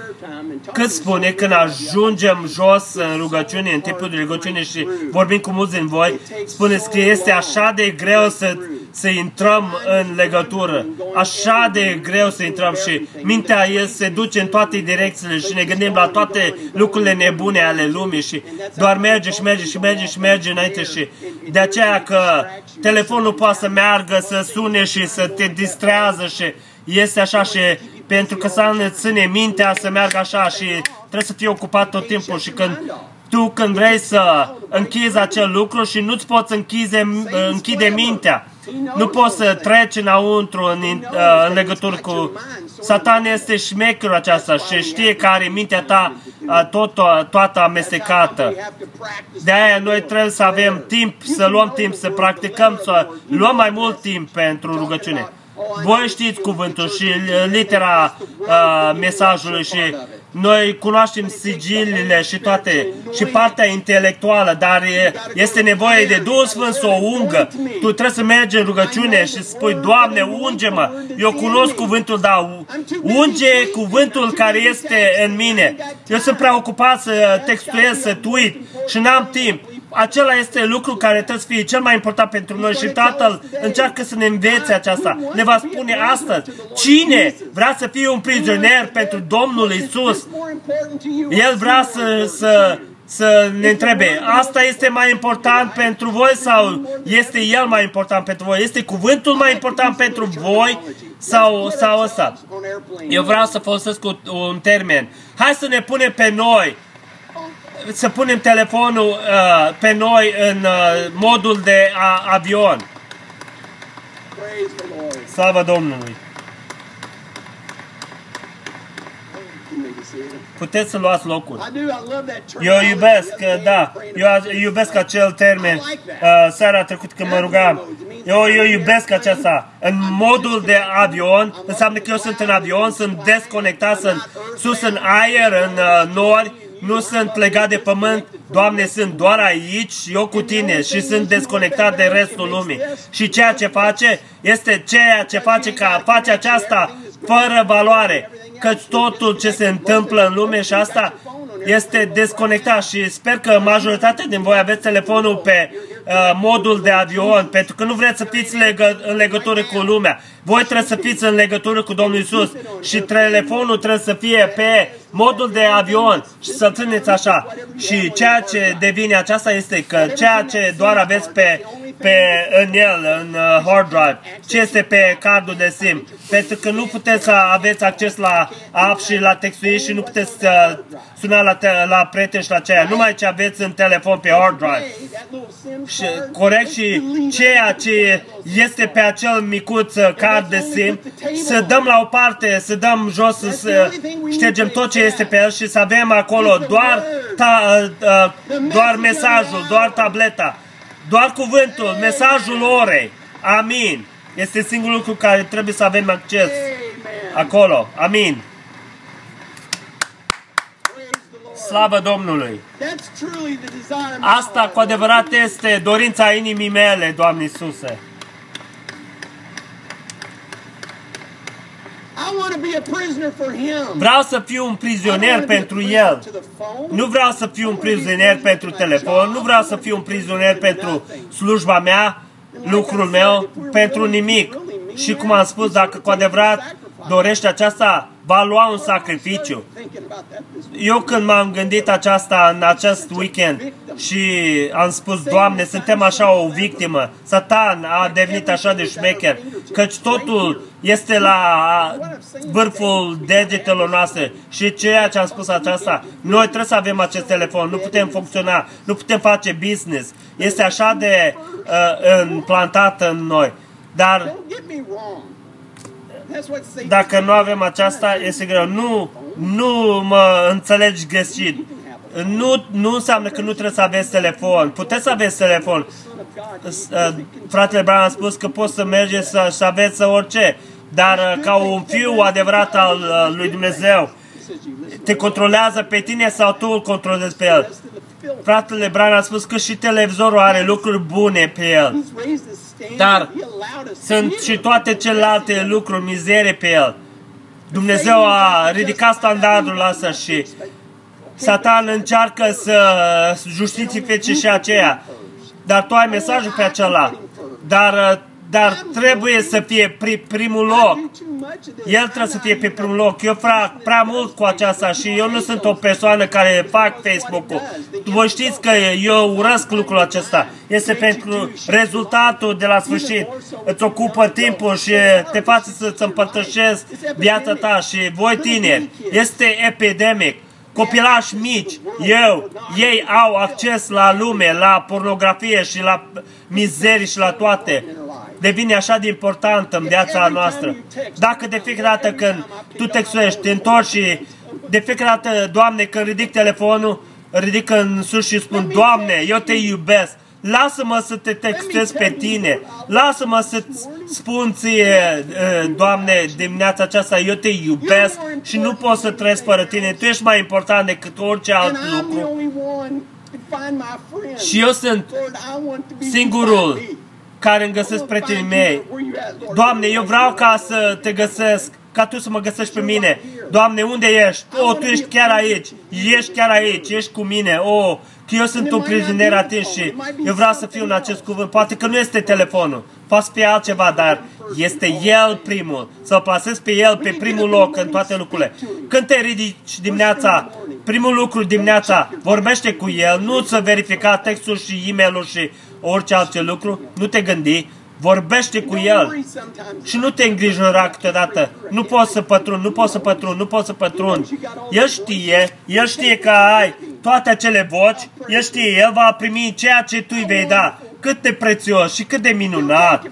A: cât spune când ajungem jos în rugăciune, în timpul de rugăciune și vorbim cu mulți din voi, spuneți că este așa de greu să, să intrăm în legătură, așa de greu să intrăm și mintea el se duce în toate direcțiile și ne gândim la toate lucrurile nebune ale lumii și doar merge și merge și merge și merge înainte și de aceea că telefonul poate să meargă, să sune și să te distrează și este așa și pentru că să ne ține mintea să meargă așa și trebuie să fii ocupat tot timpul și când tu când vrei să închizi acel lucru și nu-ți poți închide, închide mintea. Nu poți să treci înăuntru în, în legătură cu... Satan este șmecherul aceasta și știe că are mintea ta tot, toată amestecată. De aia noi trebuie să avem timp, să luăm timp, să practicăm, să luăm mai mult timp pentru rugăciune. Voi știți cuvântul și litera uh, mesajului și noi cunoaștem sigilile și toate, și partea intelectuală, dar este nevoie de Duhul Sfânt să o ungă. Tu trebuie să mergi în rugăciune și spui, Doamne, unge-mă. Eu cunosc cuvântul, dar unge cuvântul care este în mine. Eu sunt prea ocupat să textuiez, să tweet și n-am timp acela este lucru care trebuie să fie cel mai important pentru noi și Tatăl încearcă să ne învețe aceasta. Ne va spune astăzi, cine vrea să fie un prizonier pentru Domnul Isus? El vrea să, să, să ne întrebe, asta este mai important pentru voi sau este el mai important pentru voi? Este cuvântul mai important pentru voi sau, sau ăsta? Eu vreau să folosesc un, un termen. Hai să ne punem pe noi, să punem telefonul uh, pe noi în uh, modul de a, avion.
B: Praise the Lord.
A: Slavă Domnului!
B: You need to see it.
A: Puteți să luați locul.
B: I do. I love that term.
A: Eu
B: I was
A: iubesc,
B: the other day
A: da,
B: praying
A: eu
B: about
A: a-
B: it.
A: iubesc acel termen uh, seara trecut când mă rugam. Eu, eu iubesc aceasta. În modul de avion, înseamnă că eu sunt în avion, sunt desconectat, sunt sus în aer, în uh, nori, nu sunt legat de pământ, Doamne, sunt doar aici, eu cu tine și sunt desconectat de restul lumii. Și ceea ce face este ceea ce face ca face aceasta fără valoare. Căci totul ce se întâmplă în lume și asta este desconectat și sper că majoritatea din voi aveți telefonul pe uh, modul de avion, pentru că nu vreți să fiți legă, în legătură cu lumea. Voi trebuie să fiți în legătură cu Domnul Isus și telefonul trebuie să fie pe modul de avion și să țineți așa. Și ceea ce devine aceasta este că ceea ce doar aveți pe, pe în el, în uh, hard drive, ce este pe cardul de SIM, pentru că nu puteți să aveți acces la app și la textuiri și nu puteți să suna la, te, la prieteni și la ceea. Numai ce aveți în telefon pe hard drive.
B: Hey, that little SIM
A: Și,
B: card,
A: corect și ceea ce este pe acel micuț uh, card de SIM, să dăm la o parte, să dăm jos, să, să ștergem tot ce este pe el și să avem acolo doar, ta, uh, uh, doar mesajul, doar tableta, doar cuvântul, mesajul orei. Amin. Este singurul lucru care trebuie să avem acces
B: Amen.
A: acolo. Amin.
B: Praise the Lord.
A: Slavă Domnului.
B: That's truly the desire of my
A: Asta
B: heart.
A: cu adevărat este dorința inimii mele, Doamne Iisuse. Vreau să fiu un
B: I don't
A: prizonier
B: wanna be a
A: pentru
B: prisoner
A: El.
B: to the phone.
A: Nu vreau să fiu un prizonier pentru telefon, nu vreau să fiu un prizonier pentru slujba mea, lucrul meu, pentru nimic. Și cum am spus, dacă cu adevărat dorește aceasta, va lua un sacrificiu.
B: Thinking about that this week.
A: Eu când m-am gândit aceasta în acest weekend și am spus, Doamne, suntem așa o victimă, Satan a devenit așa de șmecher, căci totul este la vârful degetelor noastre și ceea ce am spus aceasta, noi trebuie să avem acest telefon, nu putem funcționa, nu putem face business, este așa de uh, implantat în noi. Dar dacă nu avem aceasta, este greu. Nu, nu mă înțelegi greșit. Nu, nu înseamnă că nu trebuie să aveți telefon. Puteți să aveți telefon.
B: Son of God.
A: S- uh, Fratele Brown a spus că poți să mergeți să, să aveți orice. Dar uh, ca un fiu adevărat al uh, lui Dumnezeu,
B: He says you listen
A: te controlează pe tine sau tu îl controlezi pe el.
B: to the filth.
A: Fratele Brown a spus că și televizorul are lucruri bune pe el.
B: He's raised the standard.
A: Dar
B: He allowed us to
A: Sunt
B: live.
A: și toate celelalte lucruri, mizerie pe el. Dumnezeu a ridicat standardul ăsta și Satan încearcă să justifice și aceea. Dar tu ai mesajul pe acela. Dar, dar trebuie să fie pri, primul loc.
B: Do too much of this.
A: El trebuie să fie pe primul loc. Eu fac prea mult cu aceasta și eu nu sunt o persoană care fac Facebook-ul. Voi știți că eu urăsc lucrul acesta. Este pentru rezultatul de la sfârșit. Îți ocupă timpul și te face să-ți împărtășesc viața ta și voi tineri. Este epidemic. Copilași mici, eu, ei au acces la lume, la pornografie și la mizerii și la toate devine așa de important în viața noastră. Dacă de fiecare dată când tu textuiești, te întorci și de fiecare dată, Doamne, când ridic telefonul, ridic în sus și spun, Doamne, eu te iubesc, lasă-mă să te textez pe tine, lasă-mă să-ți spun ție, eh, Doamne, dimineața aceasta, eu te iubesc și nu pot să trăiesc fără tine, Tu ești mai important decât orice alt
B: And I'm the
A: lucru.
B: only one to find my friends.
A: Și eu sunt
B: Lord, I want to be
A: singurul
B: beside me.
A: Care îmi găsesc prietenii mei. Doamne, eu vreau ca să te găsesc ca Tu să mă găsești pe mine. Doamne, unde ești? O, Tu ești chiar aici. Ești chiar aici. Ești cu mine. O, că eu sunt un prizonier atins și eu vreau să fiu în acest cuvânt. Poate că nu este telefonul, poate să fie altceva, dar este El primul. Să-L plasez pe El pe primul loc în toate lucrurile. Când te ridici dimineața, primul lucru dimineața, vorbește cu El, nu să verifica textul și e mail și orice alt lucru, nu te gândi, vorbește cu El și nu te îngrijora câteodată. Nu poți să pătrund, nu poți să pătrund, nu poți să pătrund. El știe, El știe că ai toate acele voci, El știe, El va primi ceea ce tu îi vei da. Cât de prețios și cât de minunat.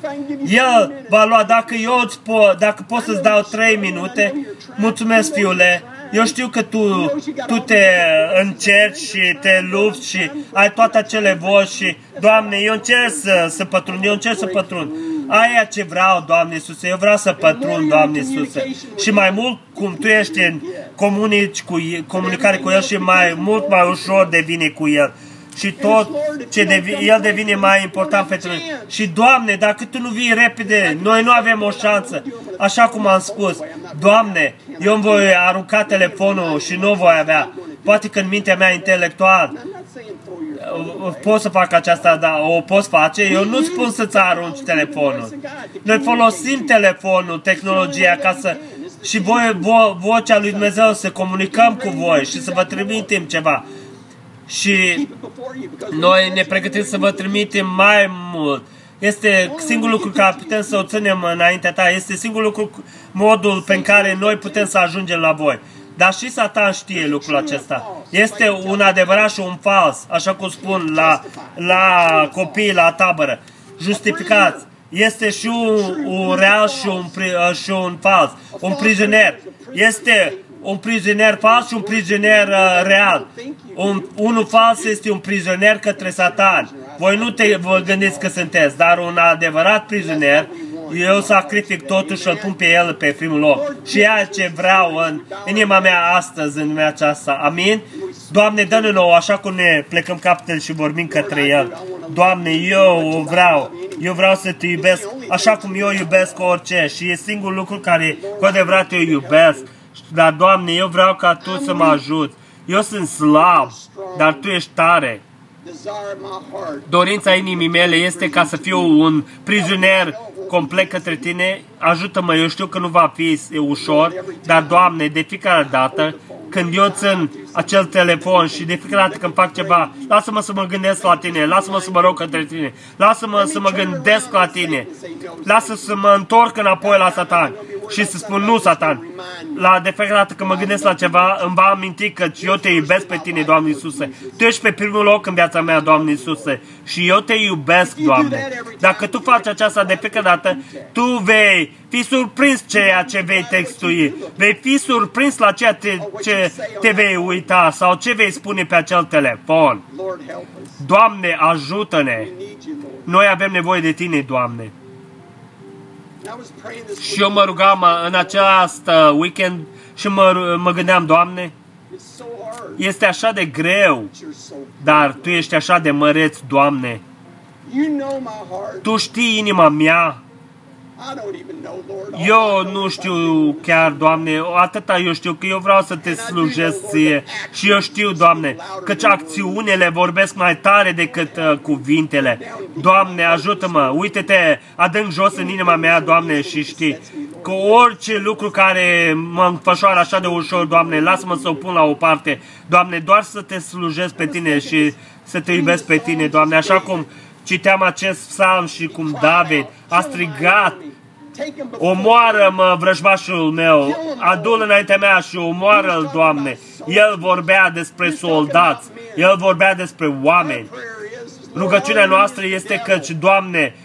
A: El va lua, dacă eu îți po, dacă pot să-ți dau trei minute, mulțumesc, fiule, eu știu că tu, tu te încerci și te lupți și ai toate acele voci și, Doamne, eu încerc să, să pătrund, eu încerc să pătrund. Aia ce vreau, Doamne Iisuse, eu vreau să pătrund, Doamne Iisuse. Și mai mult, cum Tu ești în comunici cu, comunicare cu El și mai mult mai ușor devine cu El și tot ce devi, El devine mai important pentru noi. Și, Doamne, dacă Tu nu vii repede, noi nu avem o șansă. Așa cum am spus, Doamne, eu îmi voi arunca telefonul și nu voi avea. Poate că în mintea mea intelectual pot să fac aceasta, dar o pot face. Eu nu spun să-ți arunci telefonul. Noi folosim telefonul, tehnologia, ca să și voi, vo, vocea lui Dumnezeu să comunicăm cu voi și să vă trimitem ceva. Și noi ne pregătim să vă trimitem mai mult. Este singurul lucru care putem să o ținem înaintea ta. Este singurul lucru, modul pe care noi putem să ajungem la voi. Dar și Satan știe lucrul acesta. Este un adevărat și un fals, așa cum spun la, la copii la tabără. Justificați. Este și un, un real și un, și un fals. Un prizonier. Este un prizonier fals și un prizonier uh, real. Un, unul fals este un prizonier către Satan. Voi nu te vă gândiți că sunteți, dar un adevărat prizonier, eu sacrific totul și îl pun pe el pe primul loc. Și ea ce vreau în inima mea astăzi, în lumea aceasta. Amin? Doamne, dă-ne nouă, așa cum ne plecăm capetele și vorbim către El. Doamne, eu vreau, eu vreau să te iubesc așa cum eu iubesc orice și e singurul lucru care cu adevărat eu iubesc. Dar, Doamne, eu vreau ca Tu să mă ajuți. Eu sunt slab, dar Tu ești tare. Dorința inimii mele este ca să fiu un prizonier complet către Tine. Ajută-mă, eu știu că nu va fi ușor, dar, Doamne, de fiecare dată când eu țin acel telefon și de fiecare dată când fac ceva, lasă-mă să mă gândesc la tine, lasă-mă să mă rog către tine, lasă-mă să mă gândesc la tine, lasă să mă întorc înapoi la Satan și să spun nu, Satan. La de fiecare dată când mă gândesc la ceva, îmi va aminti că eu te iubesc pe tine, Doamne Iisuse. Tu ești pe primul loc în viața mea, Doamne Iisuse. Și eu te iubesc, Doamne. Dacă tu faci aceasta de fiecare dată, tu vei fi surprins ceea ce vei textui. Vei fi surprins la ceea te, ce te vei uita sau ce vei spune pe acel telefon. Doamne, ajută-ne! Noi avem nevoie de Tine, Doamne. Și eu mă rugam în această weekend și mă, mă gândeam, Doamne, este așa de greu, dar Tu ești așa de măreț, Doamne. Tu știi inima mea. Eu nu știu chiar, Doamne, atâta eu știu că eu vreau să te slujesc ție. și eu știu, Doamne, căci acțiunile vorbesc mai tare decât uh, cuvintele. Doamne, ajută-mă, uite-te adânc jos în inima mea, Doamne, și știi că orice lucru care mă înfășoară așa de ușor, Doamne, lasă-mă să o pun la o parte. Doamne, doar să te slujesc pe Tine și să te iubesc pe Tine, Doamne, așa cum citeam acest psalm și cum David a strigat Omoară-mă, vrăjmașul meu, adu-l înaintea mea și omoară-l, Doamne. El vorbea despre soldați, el vorbea despre oameni. Rugăciunea noastră este căci, Doamne,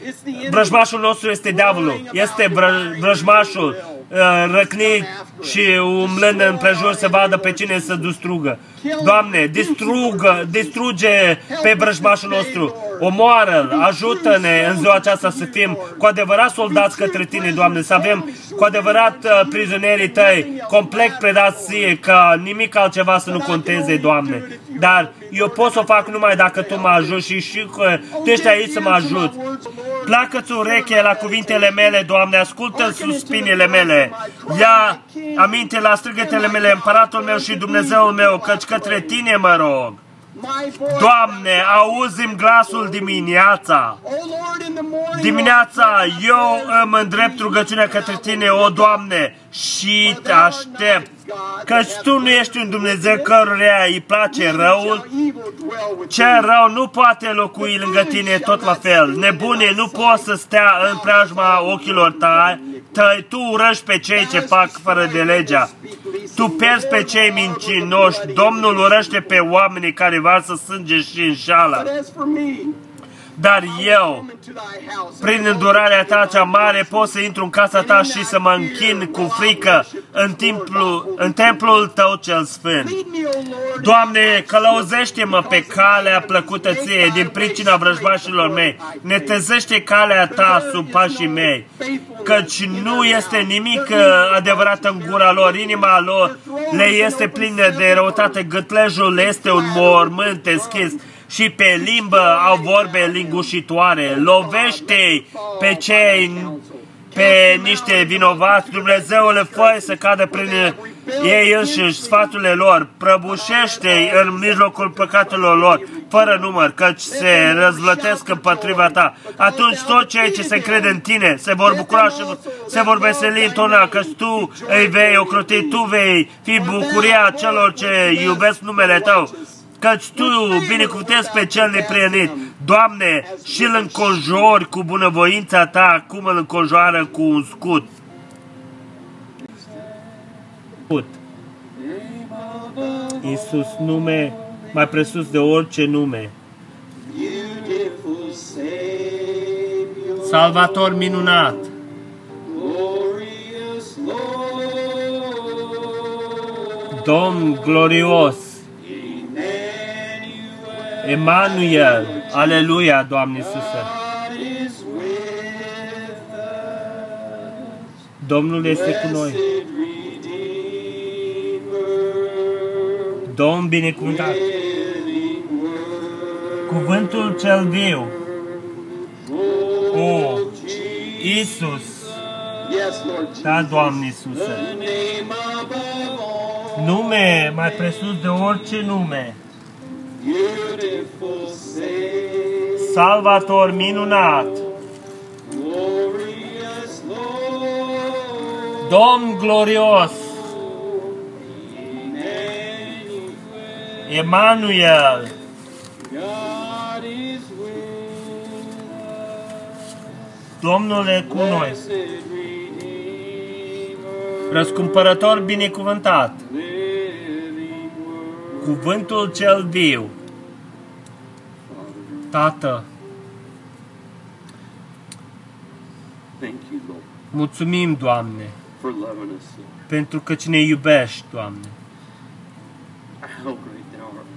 A: vrăjmașul nostru este diavolul, este vrăjmașul uh, răcnit și umblând în prejur să vadă pe cine să distrugă. Doamne, distrugă, distruge pe vrăjmașul nostru. Omoară-l, ajută-ne în ziua aceasta să fim cu adevărat soldați către Tine, Doamne, să avem cu adevărat uh, prizonierii Tăi, complet predați ție, ca nimic altceva să nu conteze, Doamne. Dar eu pot să o fac numai dacă Tu mă ajuți și, și că Tu ești aici să mă ajut. Placă-ți ureche la cuvintele mele, Doamne, ascultă suspinile mele. Ia aminte la strigătele mele, împăratul meu și Dumnezeul meu, căci către Tine mă rog. Doamne, auzim glasul dimineața. Dimineața eu îmi îndrept rugăciunea către Tine, o Doamne, și te aștept. Căci Tu nu ești un Dumnezeu căruia îi place răul. Ce rău nu poate locui lângă Tine tot la fel. Nebune nu poți să stea în preajma ochilor tăi. tăi. Tu urăști pe cei ce fac fără de legea. Tu pierzi pe cei mincinoși. Domnul urăște pe oamenii care varsă sânge și înșală. Dar eu, prin îndurarea ta cea mare, pot să intru în casa ta și să mă închin cu frică în, timpul, în templul tău cel sfânt. Doamne, călăuzește-mă pe calea plăcută ție din pricina vrăjmașilor mei. Netezește calea ta sub pașii mei, căci nu este nimic uh, adevărat în gura lor. Inima lor le este plină de răutate, gâtlejul este un mormânt deschis și pe limbă au vorbe lingușitoare. Lovește pe cei pe niște vinovați, Dumnezeu le fă să cadă prin ei înșiși sfaturile lor, prăbușește în mijlocul păcatelor lor, fără număr, căci se răzvlătesc împotriva ta. Atunci toți cei ce se crede în tine se vor bucura și se vor veseli întotdeauna, căci tu îi vei ocroti, tu vei fi bucuria celor ce iubesc numele tău căci Tu binecuvântezi pe cel neprienit. Doamne, și îl înconjori cu bunăvoința Ta, cum îl înconjoară cu un scut. Scut. Iisus, nume mai presus de orice nume. Salvator minunat. Domn glorios. Emanuel, aleluia, Doamne Iisuse. Domnul este cu noi. Domn binecuvântat. Cuvântul cel viu. O, Iisus. Da, Doamne Iisuse. Nume mai presus de orice nume. Salvator minunat! Domn glorios! Emanuel! Domnul e cu noi! Răscumpărător binecuvântat! Cuvântul cel viu. Tată, mulțumim, Doamne, pentru că ne iubești, Doamne.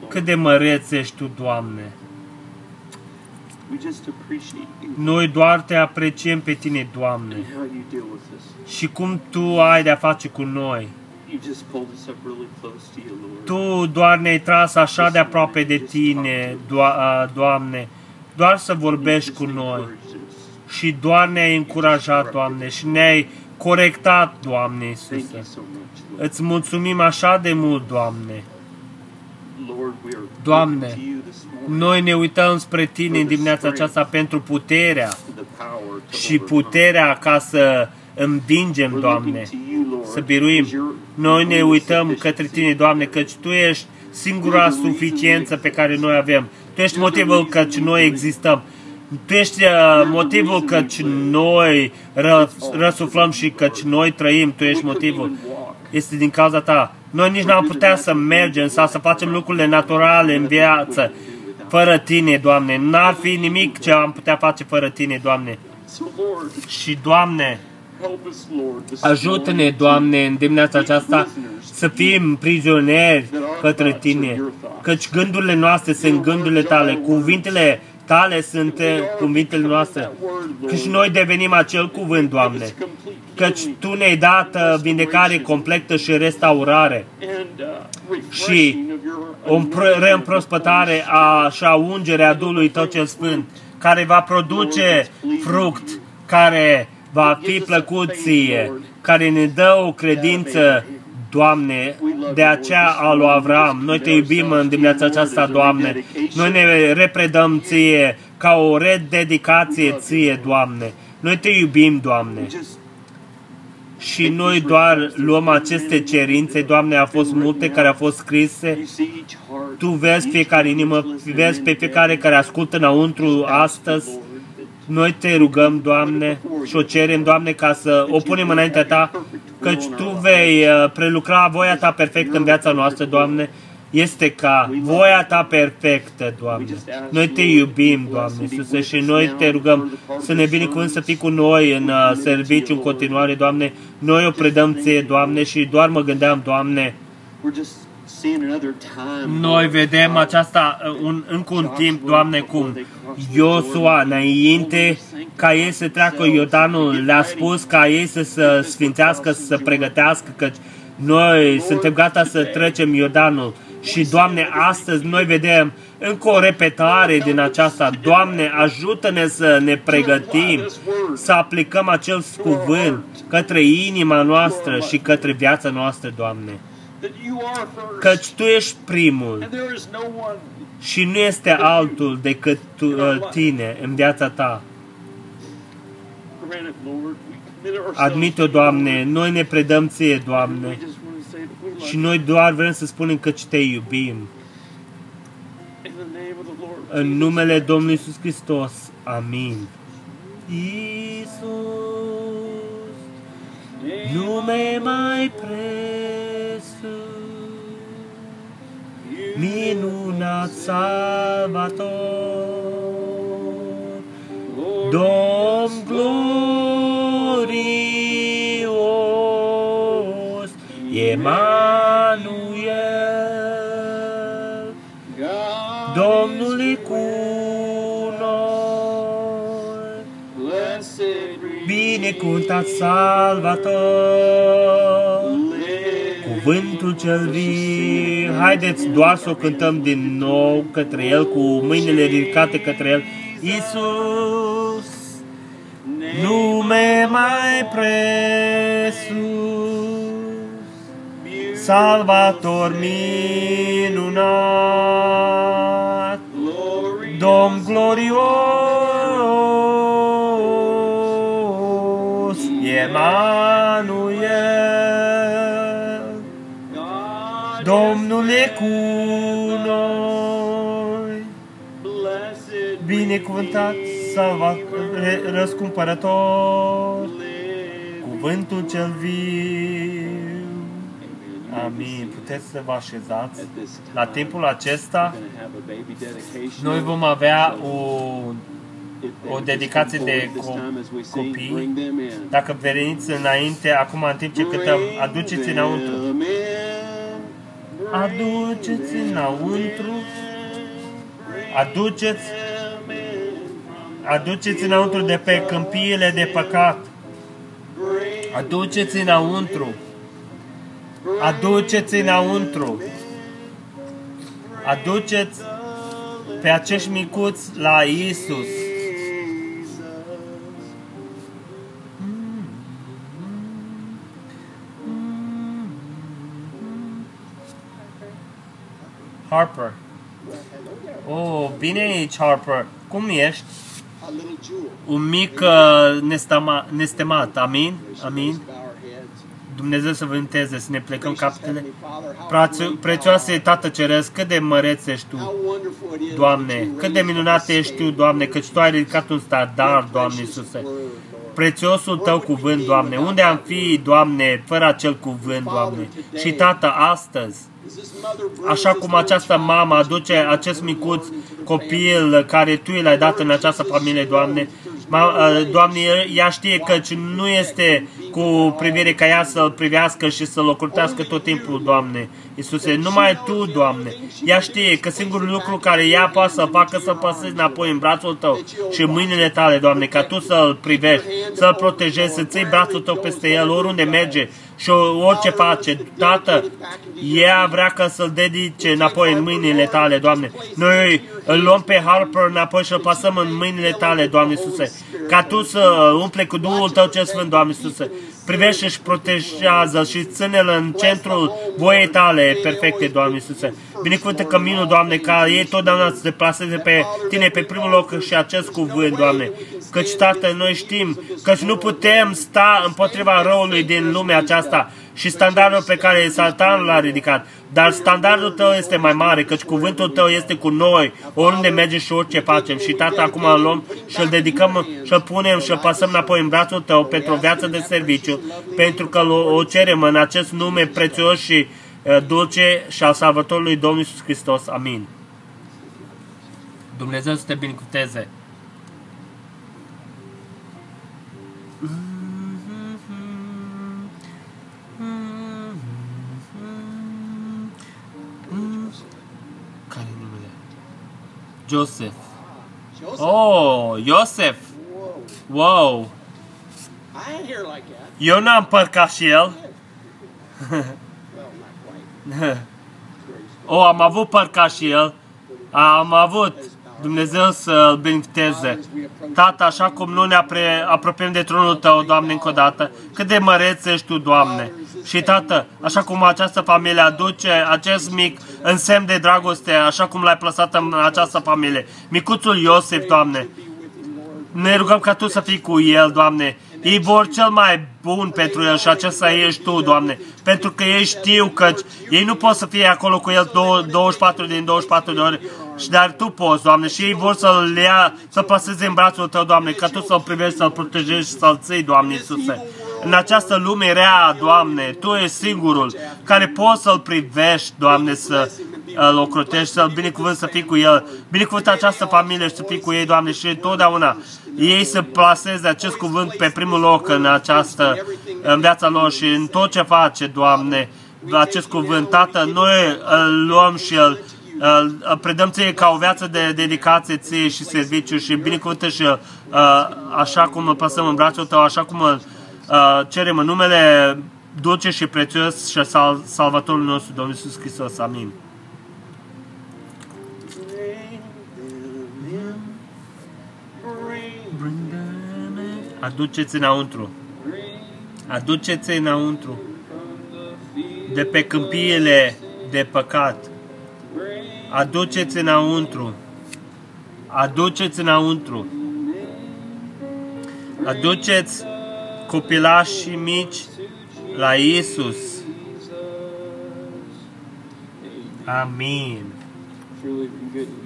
A: Cât de măreț ești Tu, Doamne. Noi doar te apreciem pe Tine, Doamne, și cum Tu ai de-a face cu noi. Tu doar ne-ai tras așa de aproape de Tine, Doamne, doar să vorbești cu noi. Și doar ne-ai încurajat, Doamne, și ne-ai corectat, Doamne Iisuse. Îți mulțumim așa de mult, Doamne. Doamne, noi ne uităm spre Tine în dimineața aceasta pentru puterea și puterea ca să învingem, Doamne, să biruim. Noi ne uităm către Tine, Doamne, căci Tu ești singura suficiență pe care noi avem. Tu ești motivul căci noi existăm. Tu ești uh, motivul căci noi ră, răsuflăm și căci noi trăim. Tu ești motivul. Este din cauza Ta. Noi nici n-am putea să mergem sau să facem lucrurile naturale în viață fără Tine, Doamne. N-ar fi nimic ce am putea face fără Tine, Doamne. Și, Doamne, Ajută-ne, Doamne, în dimineața aceasta să fim prizonieri către Tine, căci gândurile noastre sunt gândurile Tale, cuvintele Tale sunt uh, cuvintele noastre. Că și noi devenim acel cuvânt, Doamne. Căci Tu ne-ai dat uh, vindecare completă și restaurare. Și o împr- reîmprospătare a, și a ungerea Duhului Tău cel Sfânt, care va produce fruct, care va fi plăcut ție, care ne dă o credință, Doamne, de aceea a lui Avram. Noi te iubim în dimineața aceasta, Doamne. Noi ne repredăm ție ca o rededicație ție, Doamne. Noi te iubim, Doamne. Și noi doar luăm aceste cerințe, Doamne, a fost multe care au fost scrise. Tu vezi fiecare inimă, vezi pe fiecare care ascultă înăuntru astăzi. Noi te rugăm, Doamne, și o cerem, Doamne, ca să o punem înaintea Ta, căci Tu vei uh, prelucra voia Ta perfectă în viața noastră, Doamne, este ca voia Ta perfectă, Doamne. Noi Te iubim, Doamne Iisuse, și noi Te rugăm să ne binecuvânt să fii cu noi în uh, serviciu în continuare, Doamne. Noi o predăm Ție, Doamne, și doar mă gândeam, Doamne, noi vedem aceasta uh, un, încă un timp, Doamne, cum Iosua, înainte ca ei să treacă Iordanul, le-a spus ca ei să se sfințească, să se pregătească, că noi suntem gata să trecem Iordanul. Și, Doamne, astăzi noi vedem încă o repetare din aceasta. Doamne, ajută-ne să ne pregătim, să aplicăm acel cuvânt către inima noastră și către viața noastră, Doamne. Căci Tu ești primul și nu este altul decât tu, uh, Tine în viața Ta. Admit-o, Doamne, noi ne predăm Ție, Doamne, și noi doar vrem să spunem că Te iubim. În numele Domnului Iisus Hristos. Amin. Iisus, nume mai presus, minunat Salvator, Domn glorios, Emanuel, Domnul cu noi, binecuvântat Salvator, cuvântul cel vii. Haideți doar să o cântăm din nou către El, cu mâinile ridicate către El. Iisus, nume mai presus, Salvator minunat, Domn glorios, Domnul e cu noi, binecuvântat, salvat, re- răscumpărător, cuvântul cel viu. Amin. Puteți să vă așezați. La timpul acesta, noi vom avea o, o dedicație de co- copii. Dacă veniți înainte, acum în timp ce cântăm, aduceți înăuntru. Aduceți înăuntru. Aduceți aduceți înăuntru de pe câmpiile de păcat. Aduceți înăuntru. Aduceți înăuntru. Aduceți pe acești micuți la Isus. Harper. Oh, bine aici, Harper. Cum ești?
B: A little jewel.
A: Un mic uh, nestama, nestemat. Amin? Amin?
B: Bow our heads.
A: Dumnezeu să vă înteze, să ne plecăm capetele.
B: Heavenly Father, how
A: Prațu,
B: great
A: prețioase Tată Ceresc, cât de măreț ești
B: thou art.
A: Tu,
B: How wonderful it is that
A: Doamne,
B: you
A: cât de
B: raised
A: minunat
B: up a
A: ești Tu,
B: Savior.
A: Doamne, căci Tu ai ridicat un standard, Doamne
B: Precious
A: Iisuse.
B: Word, Lord.
A: Prețiosul Tău cuvânt, Doamne, unde am fi, Doamne, fără acel cuvânt, Doamne? Și Tată, astăzi,
B: As this mother brings
A: Așa
B: this
A: cum
B: little
A: această
B: child
A: mamă aduce acest micuț copil care Tu i l-ai dat în această familie, Doamne, Ma, uh, Doamne, ea știe că nu este cu privire ca ea să-L privească și să-L ocurtească tot timpul, Doamne. Iisuse, numai Tu, Doamne. Ea știe că singurul lucru care ea poate să facă să păsezi înapoi în brațul Tău și în mâinile Tale, Doamne, ca Tu să-L privești, să-L protejezi, să ții brațul Tău peste El oriunde merge și orice face. Tată, ea vrea ca să-L dedice înapoi în mâinile Tale, Doamne. Noi îl luăm pe Harper înapoi și îl pasăm în mâinile Tale, Doamne Iisuse. Ca Tu să umple cu Duhul Tău cel Sfânt, Doamne Iisuse privește și protejează și ține-l în centrul voiei tale perfecte, Doamne Iisuse. Binecuvântă căminul, Doamne, ca ei totdeauna să se plaseze pe tine pe primul loc și acest cuvânt, Doamne. Căci, Tată, noi știm că nu putem sta împotriva răului din lumea aceasta și standardul pe care Satan l-a ridicat. Dar standardul tău este mai mare, căci cuvântul tău este cu noi, oriunde mergem și orice facem. Și tata, acum îl luăm și îl dedicăm și îl punem și îl pasăm înapoi în brațul tău pentru o viață de serviciu, pentru că o cerem în acest nume prețios și uh, dulce și al Salvatorului Domnul Iisus Hristos. Amin. Dumnezeu să te binecuvânteze. Joseph.
B: Joseph.
A: Oh, Joseph.
B: Whoa.
A: Wow.
B: I ain't here like that.
A: Eu n-am păr ca și el.
B: Well, not quite. [LAUGHS]
A: oh, am avut păr ca și el. Am avut. Dumnezeu să-l binecuvânteze. Tată, așa cum nu ne apre, apropiem de tronul Tău, Doamne, încă o dată, cât de măreț ești Tu, Doamne. Și, Tată, așa cum această familie aduce acest mic însemn de dragoste, așa cum l-ai plasat în această familie, micuțul Iosif, Doamne, ne rugăm ca Tu să fii cu el, Doamne. Ei vor cel mai bun pentru el și acesta ești Tu, Doamne. Pentru că ei știu că ei nu pot să fie acolo cu el 24 din 24 de ore, și dar Tu poți, Doamne, și ei vor să-l ia, să plaseze în brațul Tău, Doamne, ca Tu să-l privești, să-l protejezi și să-l ții, Doamne Iisuse. În această lume rea, Doamne, Tu ești singurul care poți să-l privești, Doamne, să îl ocrotești, să-l binecuvânt, să fii cu el. Binecuvânt această familie și să fii cu ei, Doamne, și totdeauna ei să plaseze acest cuvânt pe primul loc în această, în viața lor și în tot ce face, Doamne, acest cuvânt. Tată, noi îl luăm și îl, îl, îl predăm ție ca o viață de dedicație ție și serviciu și binecuvântă și uh, așa cum îl păsăm în brațul tău, așa cum îl uh, cerem în numele dulce și prețios și sal, salvatorul nostru, Domnul Iisus Hristos. Amin. Aduceți înăuntru. Aduceți înăuntru. De pe câmpiile de păcat. Aduceți înăuntru. Aduceți înăuntru. Aduceți copilașii mici la Isus. Amin.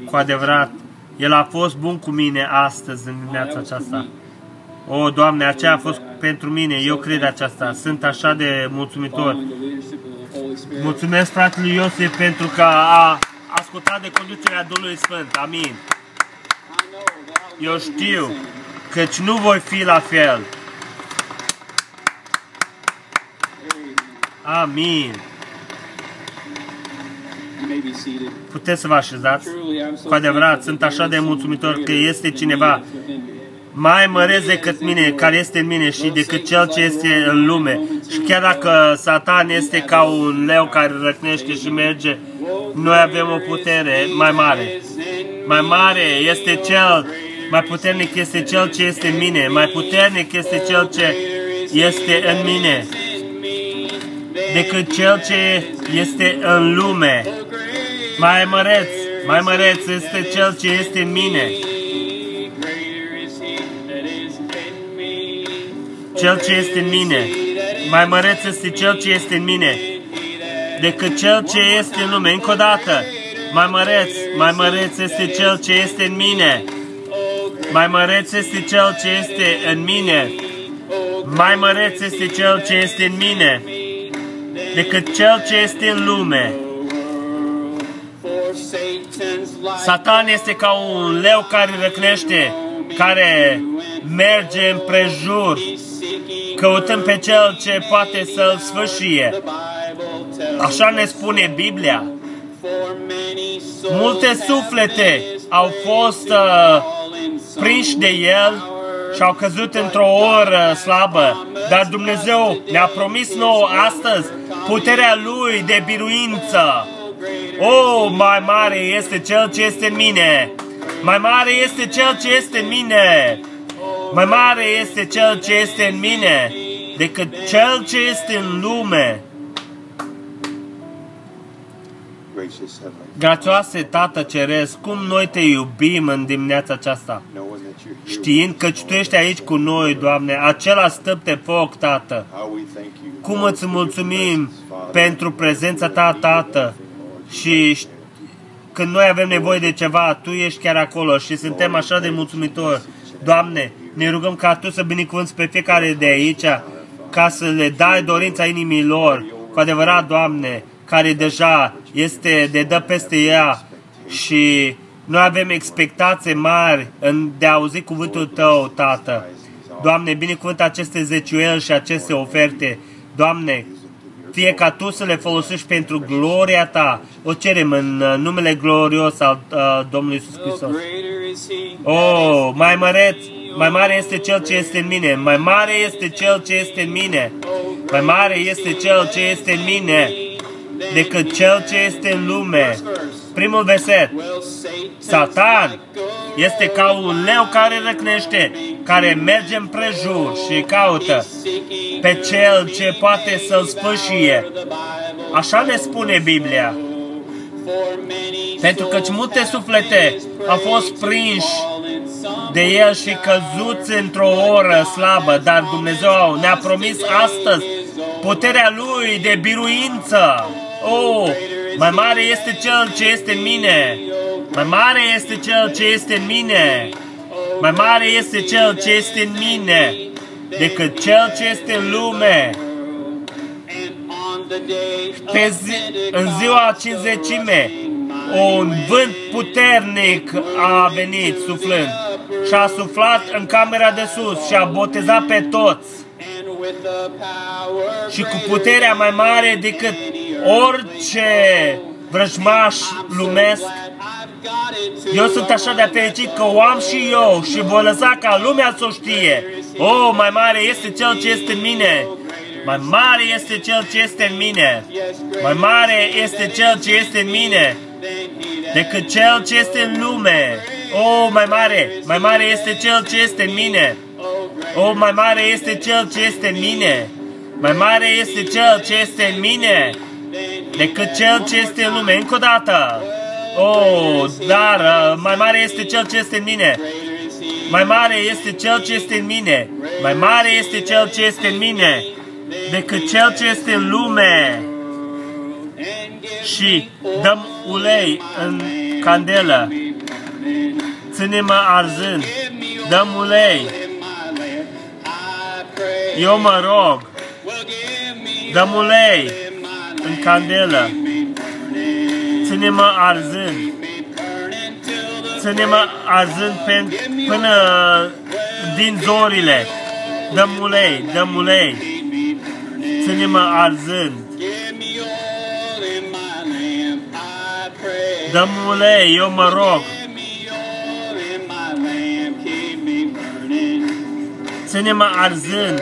A: Cu adevărat, El a fost bun cu mine astăzi, în dimineața aceasta. O, Doamne, aceea a fost pentru mine, eu cred aceasta. Sunt așa de mulțumitor. Mulțumesc fratelui Iosif pentru că a ascultat de conducerea Duhului Sfânt. Amin. Eu știu căci nu voi fi la fel. Amin. Puteți să vă așezați? Cu adevărat, sunt așa de mulțumitor că este cineva mai măreț decât mine, care este în mine și decât cel ce este în lume. Și chiar dacă Satan este ca un leu care răcnește și merge, noi avem o putere mai mare. Mai mare este cel, mai puternic este cel ce este în mine, mai puternic este cel ce este în mine decât cel ce este în lume. Mai măreț, mai măreț este cel ce este în mine. Cel ce este în mine. Mai măreț este cel ce este în mine decât cel ce este în lume. Încă o dată. Mai măreț, mai măreț este cel ce este în mine. Mai măreț este cel ce este în mine. Mai măreț este cel ce este în mine decât cel ce este în lume. Satan este ca un leu care răcnește, care merge în prejur, căutăm pe Cel ce poate să-L sfârșie. Așa ne spune Biblia. Multe suflete au fost uh, prinși de El și au căzut într-o oră slabă, dar Dumnezeu ne-a promis nouă astăzi puterea Lui de biruință. O, mai mare este Cel ce este în mine! Mai mare este Cel ce este în mine! Mai mare este Cel ce este în mine decât Cel ce este în lume.
C: Gracious Heavenly
A: Grațioase Tată Ceresc, cum noi te iubim în dimineața aceasta,
C: knowing that you're here.
A: știind că Tu ești aici cu noi, Doamne, acela stăp de foc, Tată.
C: How we thank you.
A: Cum îți mulțumim pentru prezența Ta, Tată, și ș- când noi avem nevoie de ceva, Tu ești chiar acolo și suntem așa de mulțumitori. Doamne, ne rugăm ca Tu să binecuvânți pe fiecare de aici, ca să le dai dorința inimii lor, cu adevărat, Doamne, care deja este de dă peste ea și noi avem expectații mari în de a auzi cuvântul Tău, Tată. Doamne, binecuvântă aceste zeciuieli și aceste oferte. Doamne, fie ca Tu să le folosești pentru gloria Ta. O cerem în uh, numele glorios al uh, Domnului Iisus Hristos. Oh, mai măreț, mai mare este Cel ce este în mine, mai mare este Cel ce este în mine, mai mare este Cel ce este în mine decât Cel ce este în lume. Primul verset. Satan este ca un leu care răcnește, care merge împrejur și caută pe cel ce poate să-l spășie. Așa ne spune Biblia. Pentru că multe suflete au fost prinși de el și căzuți într-o oră slabă, dar Dumnezeu ne-a promis astăzi puterea Lui de biruință. Oh, mai mare este Cel ce este în mine. Mai mare este Cel ce este în mine. Mai mare este Cel ce este în mine decât Cel ce este în lume. Pe zi, în ziua cinzecime, un vânt puternic a venit suflând și a suflat în camera de sus și a botezat pe toți și cu puterea mai mare decât orice vrăjmaș lumesc. Eu sunt așa de fericit că o am și eu și voi lăsa ca lumea să o știe. Oh, mai mare este Cel ce este în mine. Mai mare este Cel ce este în mine. Mai mare este Cel ce este în mine decât Cel ce este în lume. Oh, mai mare, mai mare este Cel ce este în mine. Oh, mai mare este Cel ce este în mine. Mai mare este Cel ce este în mine decât Cel ce este în lume. Încă o dată. Oh, dar uh, mai mare este Cel ce este în mine. Mai mare este Cel ce este în mine. Mai mare este Cel ce este în mine decât Cel ce este în lume. Și dăm ulei în candelă. Ține-mă arzând. Dăm ulei. Eu mă rog. Dăm ulei în candelă. Ține-mă arzând. Ține-mă arzând pen, până din zorile. Dăm ulei, dăm ulei. Ține-mă arzând. Dăm ulei, eu mă rog. Ține-mă arzând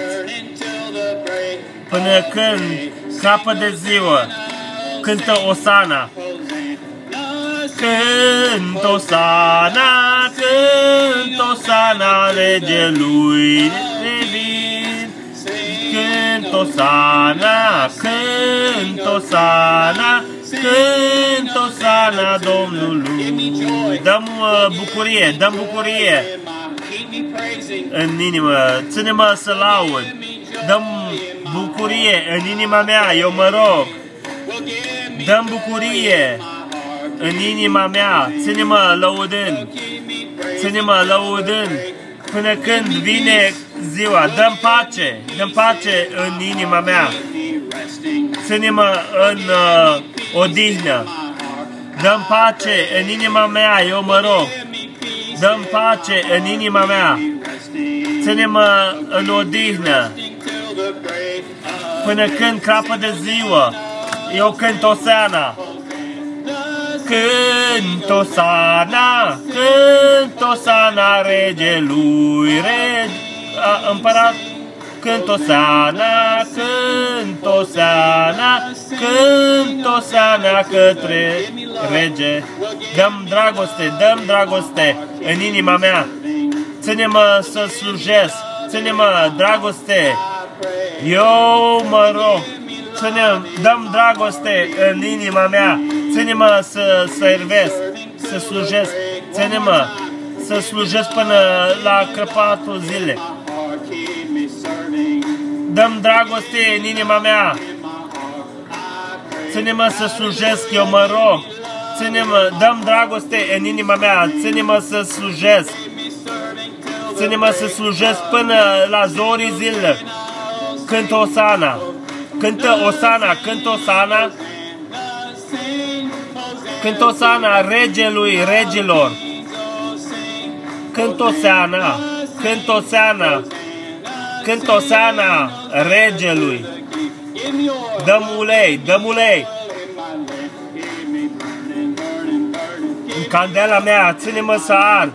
A: până când capă de ziua cântă Osana. Cânt Osana, cânt Osana, regelui revin. Cânt Osana, cânt Osana, cânt Osana Domnului. Dăm uh, bucurie, dăm bucurie în inimă. Ține-mă să laud. Dăm bucurie în inima mea, eu mă rog. Dăm bucurie în inima mea, ține-mă lăudând, ține-mă lăudând până când vine ziua. Dăm pace, dăm pace în inima mea, ține-mă în uh, odihnă. Dăm pace în inima mea, eu mă rog. Dăm pace în inima mea. Ține-mă în odihnă
B: până când crapă de ziua. Eu cânt Oseana. Cânt Osana, cânt Osana regelui, rege, a, împărat, cânt Osana, cânt Osana, cânt Osana către rege. Dăm dragoste, dăm dragoste în inima mea. Ține-mă să slujesc, ține-mă dragoste. Eu mă rog, ține dăm dragoste în inima mea. Ține-mă să servesc, să slujesc. Ține-mă să slujesc până la crăpatul zile. Dăm dragoste în inima mea. Ține-mă să slujesc, eu mă rog. Ține-mă, dăm dragoste în inima mea. Ține-mă să slujesc. Ține-mă să slujesc până la zorii zilei. Cânt Osana. Cântă Osana, cânt Osana. Cânt Osana regelui regilor. Cânt Osana, cânt Osana. Cânt Osana regelui. Dăm ulei, dăm ulei. În candela mea, ține-mă să ard.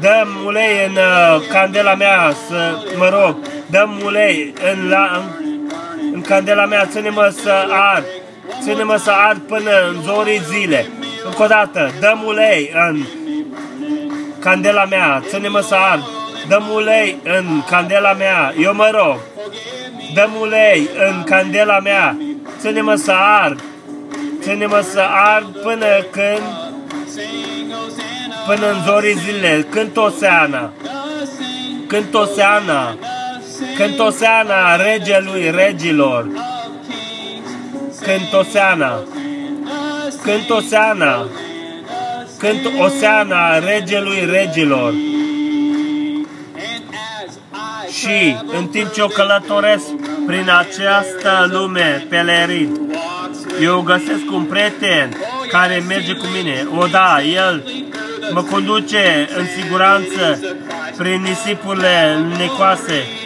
B: Dăm ulei în uh, candela mea, să, mă rog, dăm ulei în, la, în, în candela mea, ține-mă să ard. Ține-mă să ard până în zorii zile. Încă o dată, dăm ulei în candela mea, ține-mă să ard. Dăm ulei în candela mea, eu mă rog. Dăm ulei în candela mea, ține-mă să ard. Ține-mă să ard până când, până în zorii zile, când Oseana, când Oseana, când Oseana regelui regilor, când Oseana, când Oseana, când Oseana regelui regilor. Și în timp ce o călătoresc prin această lume pelerin, eu găsesc un prieten care merge cu mine. O, da, el mă conduce în siguranță prin nisipurile necoase.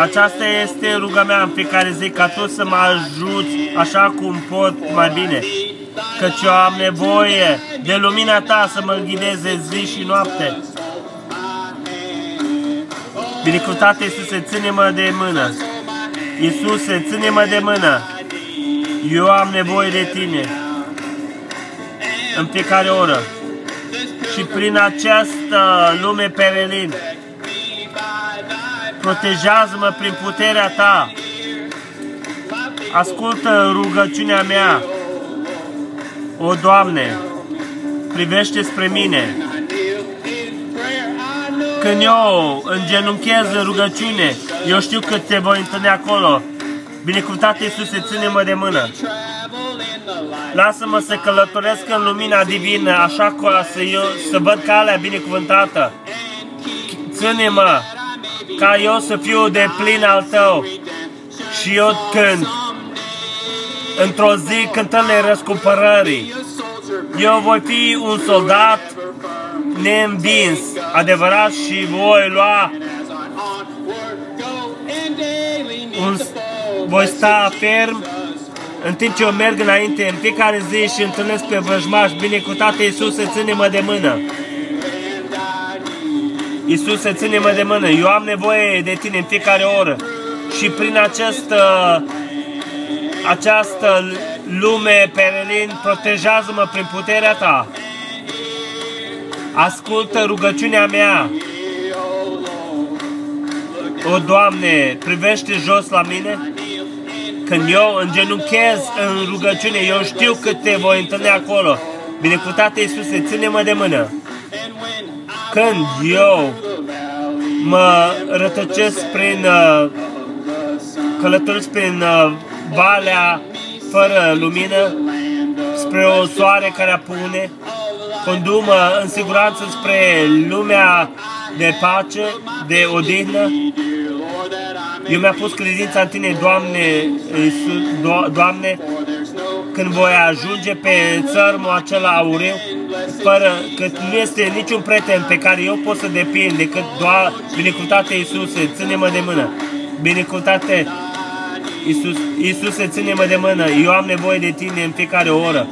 B: Aceasta este ruga mea în fiecare zi, ca tu să mă ajuți așa cum pot mai bine. Căci eu am nevoie de lumina ta să mă ghideze zi și noapte. Binecuvântate Iisuse, ține-mă de mână. Iisuse, ține-mă de mână. Eu am nevoie de tine în fiecare oră. Și prin această lume perelin, protejează-mă prin puterea ta. Ascultă rugăciunea mea. O, Doamne, privește spre mine. Când eu îngenunchez în rugăciune, eu știu că te voi întâlni acolo. Binecuvântate Iisuse, ține-mă de mână. Lasă-mă să călătoresc în lumina divină, așa ca să, eu, să văd calea binecuvântată. Ține-mă ca eu să fiu de plin al tău și eu când într-o zi cântările răscumpărării. Eu voi fi un soldat neînvins, adevărat și voi lua un, voi sta ferm în timp ce eu merg înainte în fiecare zi și întâlnesc pe vrăjmaș, binecuvântate Iisuse, ține-mă de mână. Iisuse, ține-mă de mână. Eu am nevoie de tine în fiecare oră. Și prin această, această lume, Perelin, protejează-mă prin puterea ta. Ascultă rugăciunea mea. O, Doamne, privește jos la mine. Când eu îngenunchez în rugăciune, eu știu că te voi întâlni acolo. Binecuvântate Iisuse, ține-mă de mână. Când eu mă rătăcesc prin, uh, călătoresc prin uh, valea fără lumină, spre o soare care apune, condu-mă în siguranță spre lumea de pace, de odihnă. Eu mi-am pus credința în Tine, Doamne, Iisus, Do Doamne, când voi ajunge pe țărmul acela auriu, fără, că nu este niciun prieten pe care eu pot să depind decât doar binecuvântate Iisuse, ține-mă de mână. Binecuvântate Iisus, Iisuse, ține-mă de mână. Eu am nevoie de tine în fiecare oră.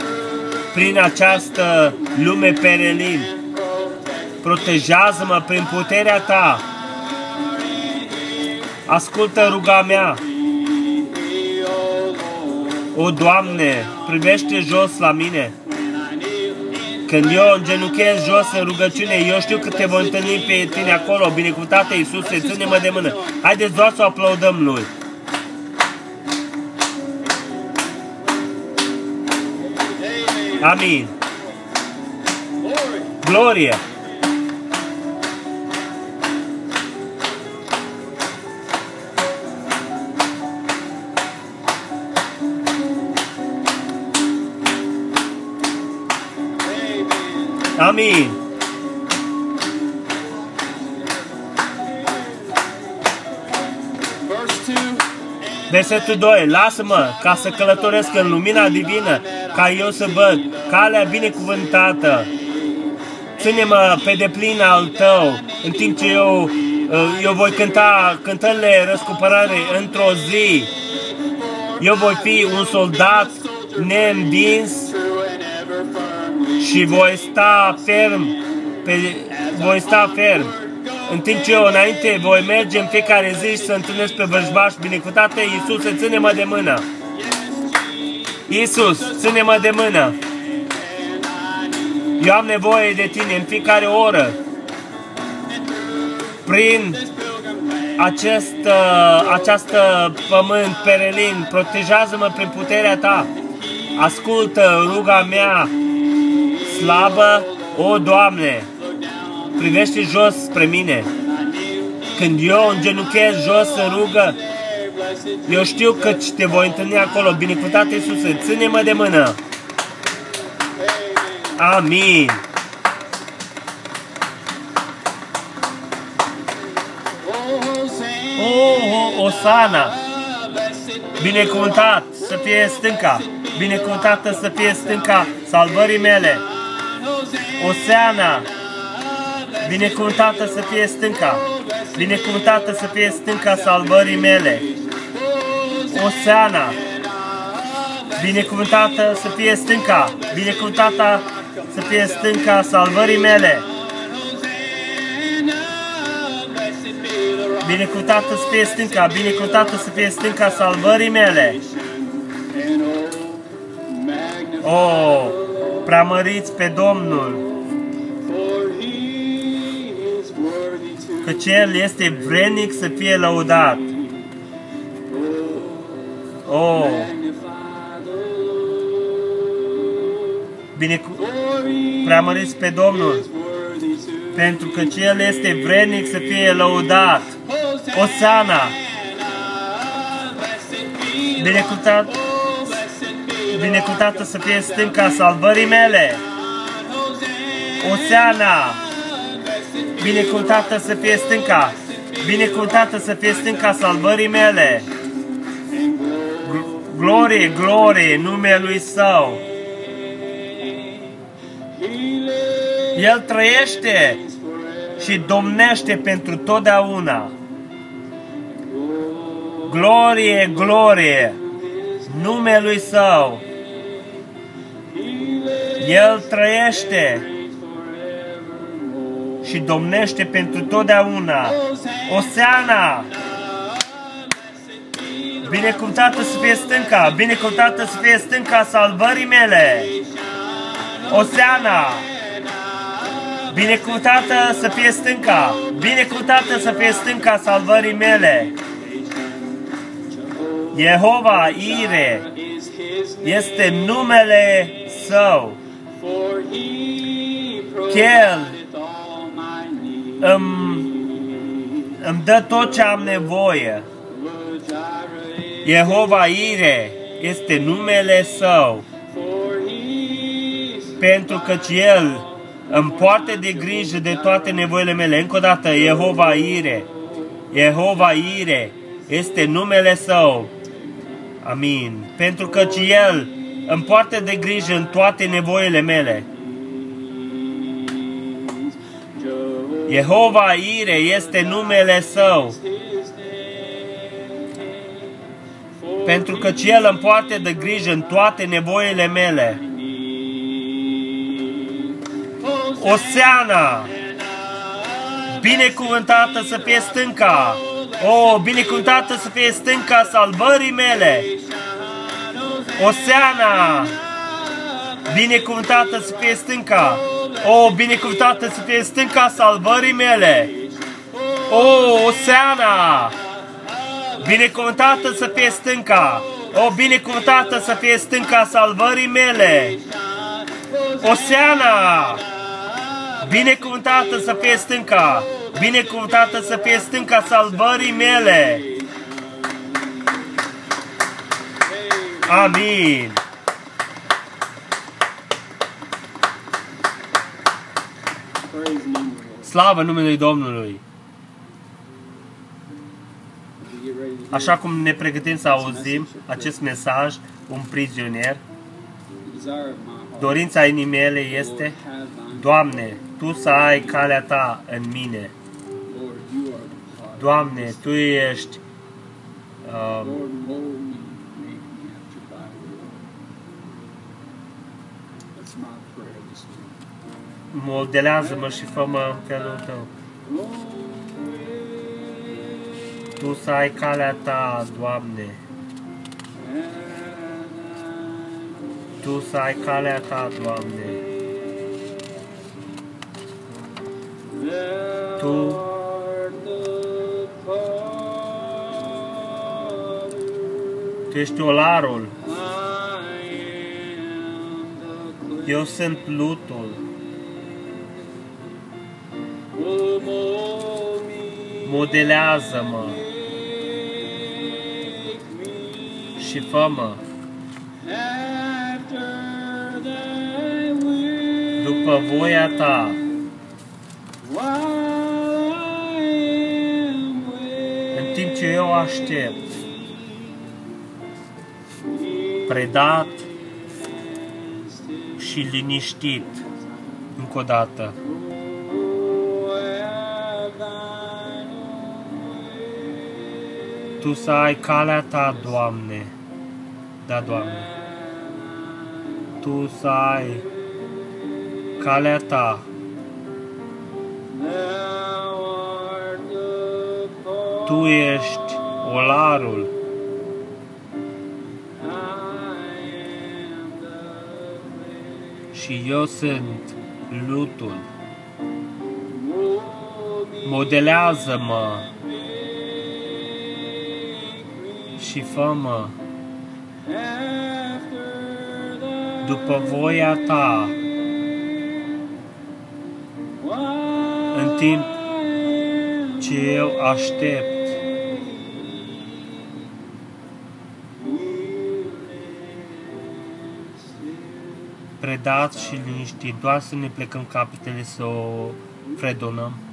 B: Prin această lume perelin. Protejează-mă prin puterea ta. Ascultă ruga mea. O, Doamne, privește jos la mine. Când eu îngenuchez jos în rugăciune, eu știu că te voi întâlni pe tine acolo. Binecuvântate Iisuse, ține-mă de mână. Haideți doar să aplaudăm Lui. Amin. Glorie. Amin.
A: Verse 2.
B: Versetul 2. Lasă-mă ca să călătoresc în lumina divină, ca eu să văd calea binecuvântată. Ține-mă pe deplin al tău, în timp ce eu, uh, eu voi cânta cântările răscumpărare într-o zi. Eu voi fi un soldat neîndins și voi sta ferm, pe, voi sta ferm. În timp ce eu înainte voi merge în fiecare zi și să întâlnesc pe vrăjmaș binecuvântate, Iisuse, ține-mă de mână. Iisus, ține-mă de mână. Eu am nevoie de tine în fiecare oră. Prin acest, uh, această pământ perelin, protejează-mă prin puterea ta. Ascultă ruga mea slabă, o Doamne, privește jos spre mine. Când eu îngenuchez jos în rugă, eu știu că te voi întâlni acolo. Binecuvântate Iisuse, ține-mă de mână. Amin. Oh, oh, Osana. Binecuvântat să fie stânca. Binecuvântată să fie stânca salvării mele. Oseana. Binecuvântată să fie stânca. Binecuvântată să fie stânca salvării mele. Oseana. Binecuvântată să fie stânca. Binecuvântată să fie stânca salvării mele. Binecuvântată să fie stânca, binecuvântată să fie stânca salvării mele. Oh, preamăriți pe Domnul, căci El este vrednic să fie lăudat. Oh, binecu- preamăriți pe Domnul, pentru că El este vrednic să fie lăudat. Osana, binecuvântat, binecuvântată să fie stânca salvării mele. Oseana, binecuvântată să fie stânca, binecuvântată să fie stânca salvării mele. Gl- Glorie, glorie, numele Lui Său. El trăiește și domnește pentru totdeauna. Glorie, glorie, numele Lui Său. El trăiește și domnește pentru totdeauna. Oseana! Binecuvântată să fie stânca, binecuvântată să fie stânca salvării mele. Oseana! Binecuvântată să fie stânca, binecuvântată să fie stânca salvării mele. Jehova Ire este numele Său. El îmi, îmi dă tot ce am nevoie. Jehova Ire este numele Său. Pentru că El îmi poate de grijă de toate nevoile mele. Încă o dată, Jehova Ire. Jehova Ire este numele Său. Amin. Pentru că El îmi poartă de grijă în toate nevoile mele.
A: Jehova Ire este numele său, pentru că El îmi poate de grijă în toate nevoile mele. Oseana, binecuvântată să fie stânca, o, binecuvântată să fie stânca salvării mele. Oseana, binecuvântată să fie stânca, o, binecuvântată să fie stânca salvării mele. O, Oseana, binecuvântată să fie stânca, o, binecuvântată să fie stânca salvării mele. Oseana, binecuvântată să fie stânca, binecuvântată să fie stânca salvării mele. Amin.
B: Praise the name of the Lord.
A: Slavă numele Domnului.
B: As we get ready to do
A: Așa cum ne pregătim să auzim acest mesaj, un prizonier,
B: the desire of my heart.
A: dorința inimii mele este,
B: Lord, have thine
A: Doamne, Tu să ai calea Ta în mine.
B: Lord, you are the potter.
A: Doamne, Tu ești uh, modelează-mă și fă-mă în felul Tău. Tu să ai calea Ta, Doamne. Tu să ai calea Ta, Doamne. Tu Tu ești olarul, eu sunt lutul. Modelează-mă și fă-mă după voia Ta, în timp ce eu aștept, predat și liniștit, încă o dată. Tu să ai calea Ta, Doamne. Da, Doamne. Tu să ai calea Ta. Tu ești olarul. Și eu sunt lutul. Modelează-mă și fă-mă după voia ta în timp ce eu aștept. Predat și liniștit, doar să ne plecăm capetele să o fredonăm.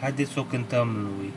A: Haideți să o cântăm lui.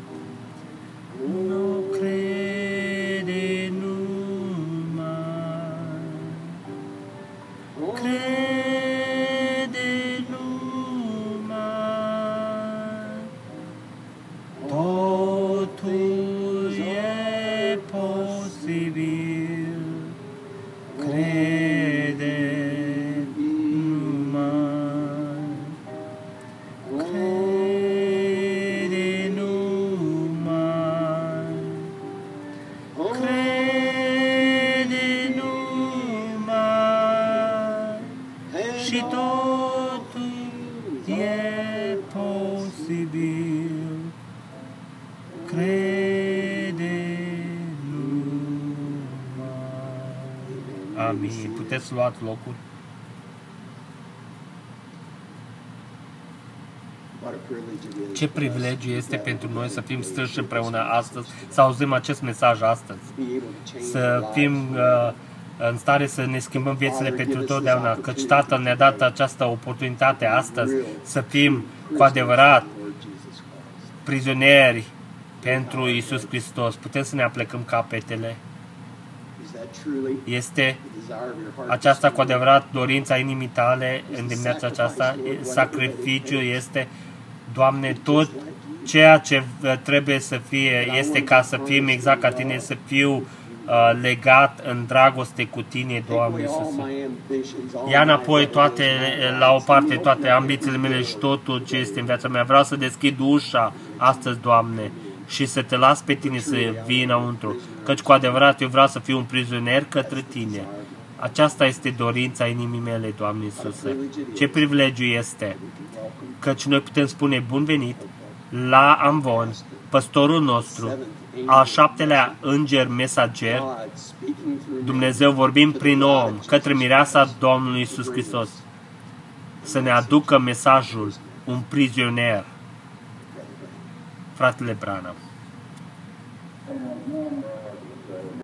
A: Puteți să luați locul.
B: What a privilege it is
A: Ce
B: for us
A: privilegiu este
B: to
A: pentru noi să fim
B: gather
A: strânși împreună astăzi, să auzim acest mesaj astăzi,
B: be able to change
A: să
B: our
A: fim
B: lives.
A: uh, în stare să ne schimbăm viețile pentru totdeauna, căci Tatăl ne-a dat această oportunitate astăzi să fim cu adevărat
B: Lord Jesus Christ.
A: prizonieri pentru Isus Hristos. Putem să ne aplecăm capetele.
B: Is that truly
A: Este
B: the desire of your heart?
A: aceasta cu adevărat dorința inimii tale în dimineața aceasta? Sacrificiu este, Doamne, tot ceea ce uh, trebuie să fie este ca să fim exact ca Tine, să fiu uh, legat în dragoste cu Tine, Doamne Iisuse. Ia înapoi toate, la o parte, toate ambițiile mele și totul ce este în viața mea. Vreau să deschid ușa astăzi, Doamne, și să te las pe Tine să vii înăuntru. Căci cu adevărat eu vreau să fiu un prizonier către Tine. Aceasta este dorința inimii mele, Doamne Iisuse. Ce privilegiu este căci noi putem spune bun venit la Amvon, păstorul nostru, al șaptelea înger mesager, Dumnezeu vorbind prin om către mireasa Domnului Isus Hristos să ne aducă mesajul un prizonier. Fratele Branham.